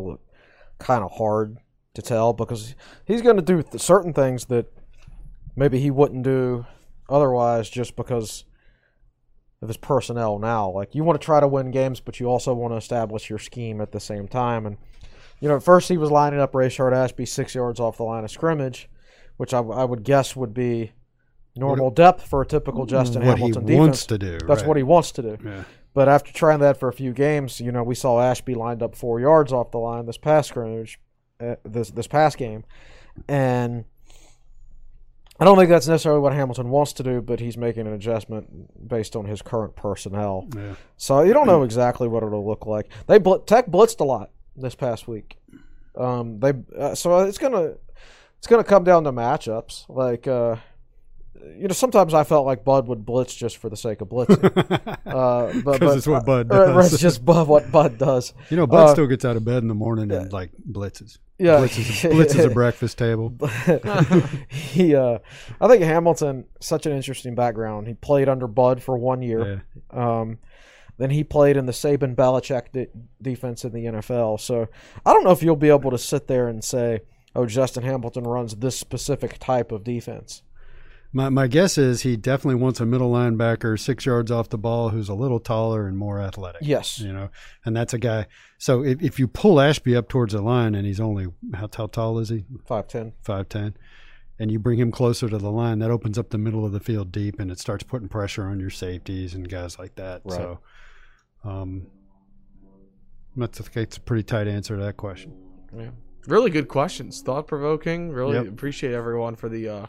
kind of hard to tell because he's going to do certain things that maybe he wouldn't do otherwise just because of his personnel now. Like you want to try to win games, but you also want to establish your scheme at the same time. And you know, at first he was lining up Rayshard Ashby six yards off the line of scrimmage, which I, I would guess would be normal depth for a typical Justin what Hamilton he defense. wants to do. That's right. what he wants to do. Yeah. But after trying that for a few games, you know, we saw Ashby lined up four yards off the line this past scrimmage, uh, this this past game, and I don't think that's necessarily what Hamilton wants to do, but he's making an adjustment based on his current personnel. Yeah. So you don't know exactly what it'll look like. They bl- Tech blitzed a lot this past week. Um, they uh, so it's gonna it's gonna come down to matchups. Like uh, you know, sometimes I felt like Bud would blitz just for the sake of blitzing. Uh, but, 'Cause but- it's what Bud uh, does. It's just Bud, what Bud does. You know, Bud Uh, still gets out of bed in the morning and like blitzes. Yeah. Blitzes, blitzes a breakfast table. he, uh, I think Hamilton such an interesting background. He played under Bud for one year. Yeah. Um, then he played in the Saban Belichick de- defense in the NFL. So I don't know if you'll be able to sit there and say, "Oh, Justin Hamilton runs this specific type of defense." My my guess is he definitely wants a middle linebacker six yards off the ball who's a little taller and more athletic. Yes. you know, and that's a guy. So if, if you pull Ashby up towards the line and he's only how, how tall is he? Five ten. Five ten, and you bring him closer to the line, that opens up the middle of the field deep, and it starts putting pressure on your safeties and guys like that. Right. So, um, that's a, that's a pretty tight answer to that question. Yeah. Really good questions, thought provoking. Really Yep. appreciate everyone for the uh,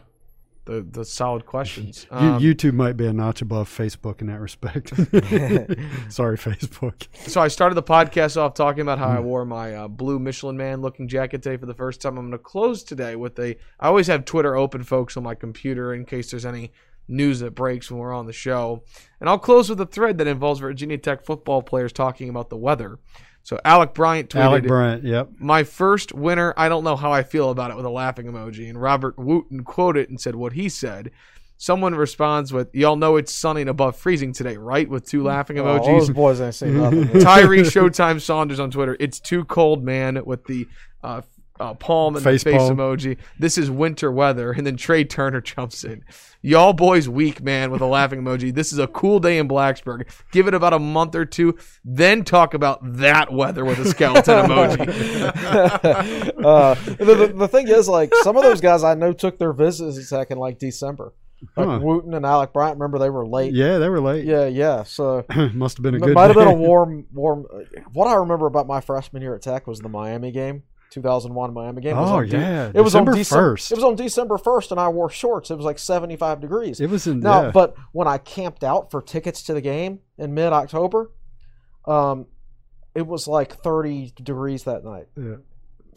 the the solid questions. Um, YouTube might be a notch above Facebook in that respect. Sorry, Facebook. So I started the podcast off talking about how I Mm. wore my uh, blue Michelin Man looking jacket today for the first time. I'm going to close today with a. I always have Twitter open, folks, on my computer in case there's any news that breaks when we're on the show. And I'll close with a thread that involves Virginia Tech football players talking about the weather. So Alec Bryant tweeted, Alec Bryant. Yep. "My first winner. I don't know how I feel about it." With a laughing emoji, and Robert Wooten quoted and said what he said. Someone responds with, "Y'all know it's sunny and above freezing today, right?" With two laughing Oh, emojis. those boys ain't seen nothing. Tyree Showtime Saunders on Twitter. It's too cold, man, with the uh, uh, palm and Face the face emoji. This is winter weather. And then Tré Turner jumps in. Y'all boys weak, man, with a laughing emoji. This is a cool day in Blacksburg. Give it about a month or two, then talk about that weather with a skeleton emoji. uh, the, the, the thing is, like some of those guys I know took their visits back in like December. Like Huh. Wooten and Alec Bryant. Remember they were late. Yeah, they were late. yeah, yeah. So Must have been a it good. might have been a warm, warm. What I remember about my freshman year at Tech was the Miami game, 2001 Miami game. It was Oh, on De- yeah, it was on December December 1st. It was on December 1st, and I wore shorts. It was like 75 degrees. It was in Now, yeah. but when I camped out for tickets to the game in mid October, um, it was like 30 degrees that night. Yeah.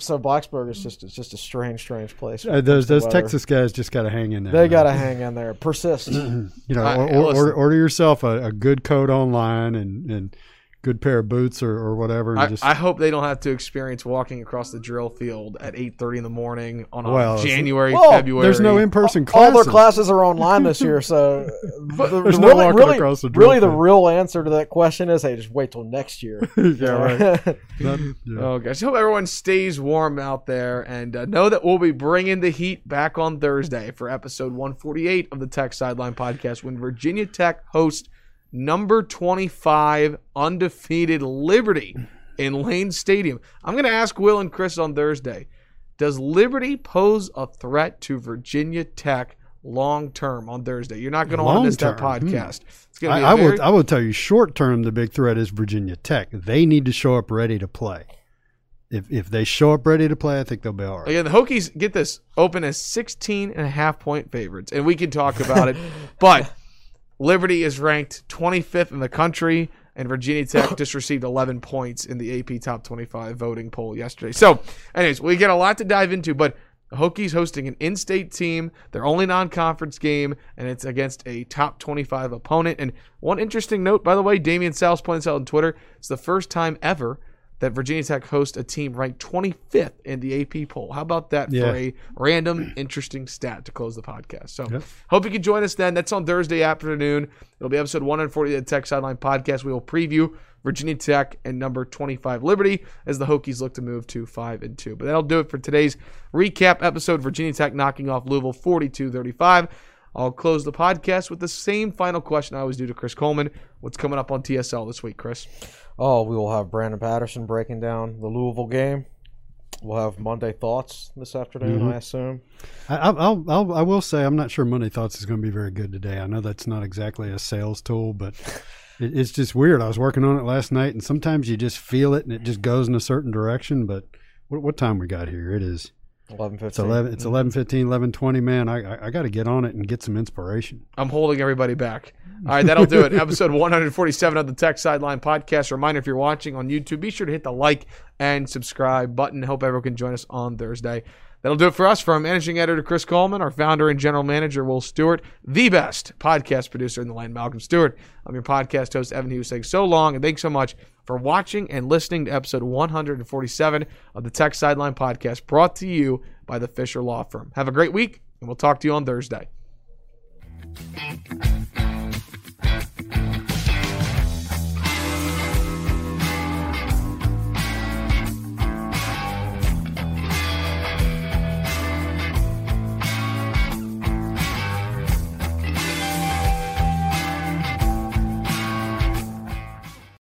So Blacksburg is just it's just a strange, strange place. Uh, those those. Texas guys just got to hang in there. they got to hang in there, persist. you know, I- or, or, order, order yourself a, a good coat online and and good pair of boots or, or whatever. I, just I hope they don't have to experience walking across the Drillfield at 8.30 in the morning on a Well, January, Well, February. there's no in person All their classes are online this year, so the, There's the no really, walking really, across the drill really the real answer to that question is, hey, just wait till next year. yeah, right. That- yeah. Oh gosh! Hope everyone stays warm out there, and uh, know that we'll be bringing the heat back on Thursday for episode 148 of the Tech Sideline Podcast when Virginia Tech hosts number 25 undefeated Liberty in Lane Stadium. I'm going to ask Will and Chris on Thursday: Does Liberty pose a threat to Virginia Tech long term on Thursday? You're not going to want to miss that hmm. podcast. It's going to be I, I very- will. I will tell you, short term, the big threat is Virginia Tech. They need to show up ready to play. If if they show up ready to play, I think they'll be all right. Again, the Hokies get this open as 16 and a half point favorites, and we can talk about it. But Liberty is ranked 25th in the country, and Virginia Tech just received 11 points in the AP Top 25 voting poll yesterday. So, anyways, we get a lot to dive into, but the Hokies hosting an in-state team, their only non-conference game, and it's against a top 25 opponent. And one interesting note, by the way, Damian South points out on Twitter, it's the first time ever that Virginia Tech hosts a team ranked 25th in the AP poll. How about that Yeah. for a random, interesting stat to close the podcast? So, Yep. hope you can join us then. That's on Thursday afternoon. It'll be episode 140 of the Tech Sideline Podcast. We will preview Virginia Tech and number 25 Liberty as the Hokies look to move to 5 and 2. But that'll do it for today's recap episode. Virginia Tech knocking off Louisville 42 35. I'll close the podcast with the same final question I always do to Chris Coleman. What's coming up on TSL this week, Chris? Oh, we will have Brandon Patterson breaking down the Louisville game. We'll have Monday thoughts this afternoon, Mm-hmm. I assume. I, I'll, I'll, I'll, I will say I'm not sure Monday Thoughts is going to be very good today. I know that's not exactly a sales tool, but it, it's just weird. I was working on it last night, and sometimes you just feel it, and it just goes in a certain direction. But what, what time we got here? It is Eleven it's fifteen. eleven. It's eleven fifteen, eleven twenty. Man, I I, I got to get on it and get some inspiration. I'm holding everybody back. All right, that'll do it. Episode 147 of the Tech Sideline Podcast. Reminder if you're watching on YouTube, be sure to hit the like and subscribe button. Hope everyone can join us on Thursday. That'll do it for us. From managing editor Chris Coleman, our founder and general manager Will Stewart, the best podcast producer in the land, Malcolm Stewart. I'm your podcast host, Evan Hughes, saying so long and thanks so much for watching and listening to episode 147 of the Tech Sideline Podcast, brought to you by the Fisher Law Firm. Have a great week, and we'll talk to you on Thursday.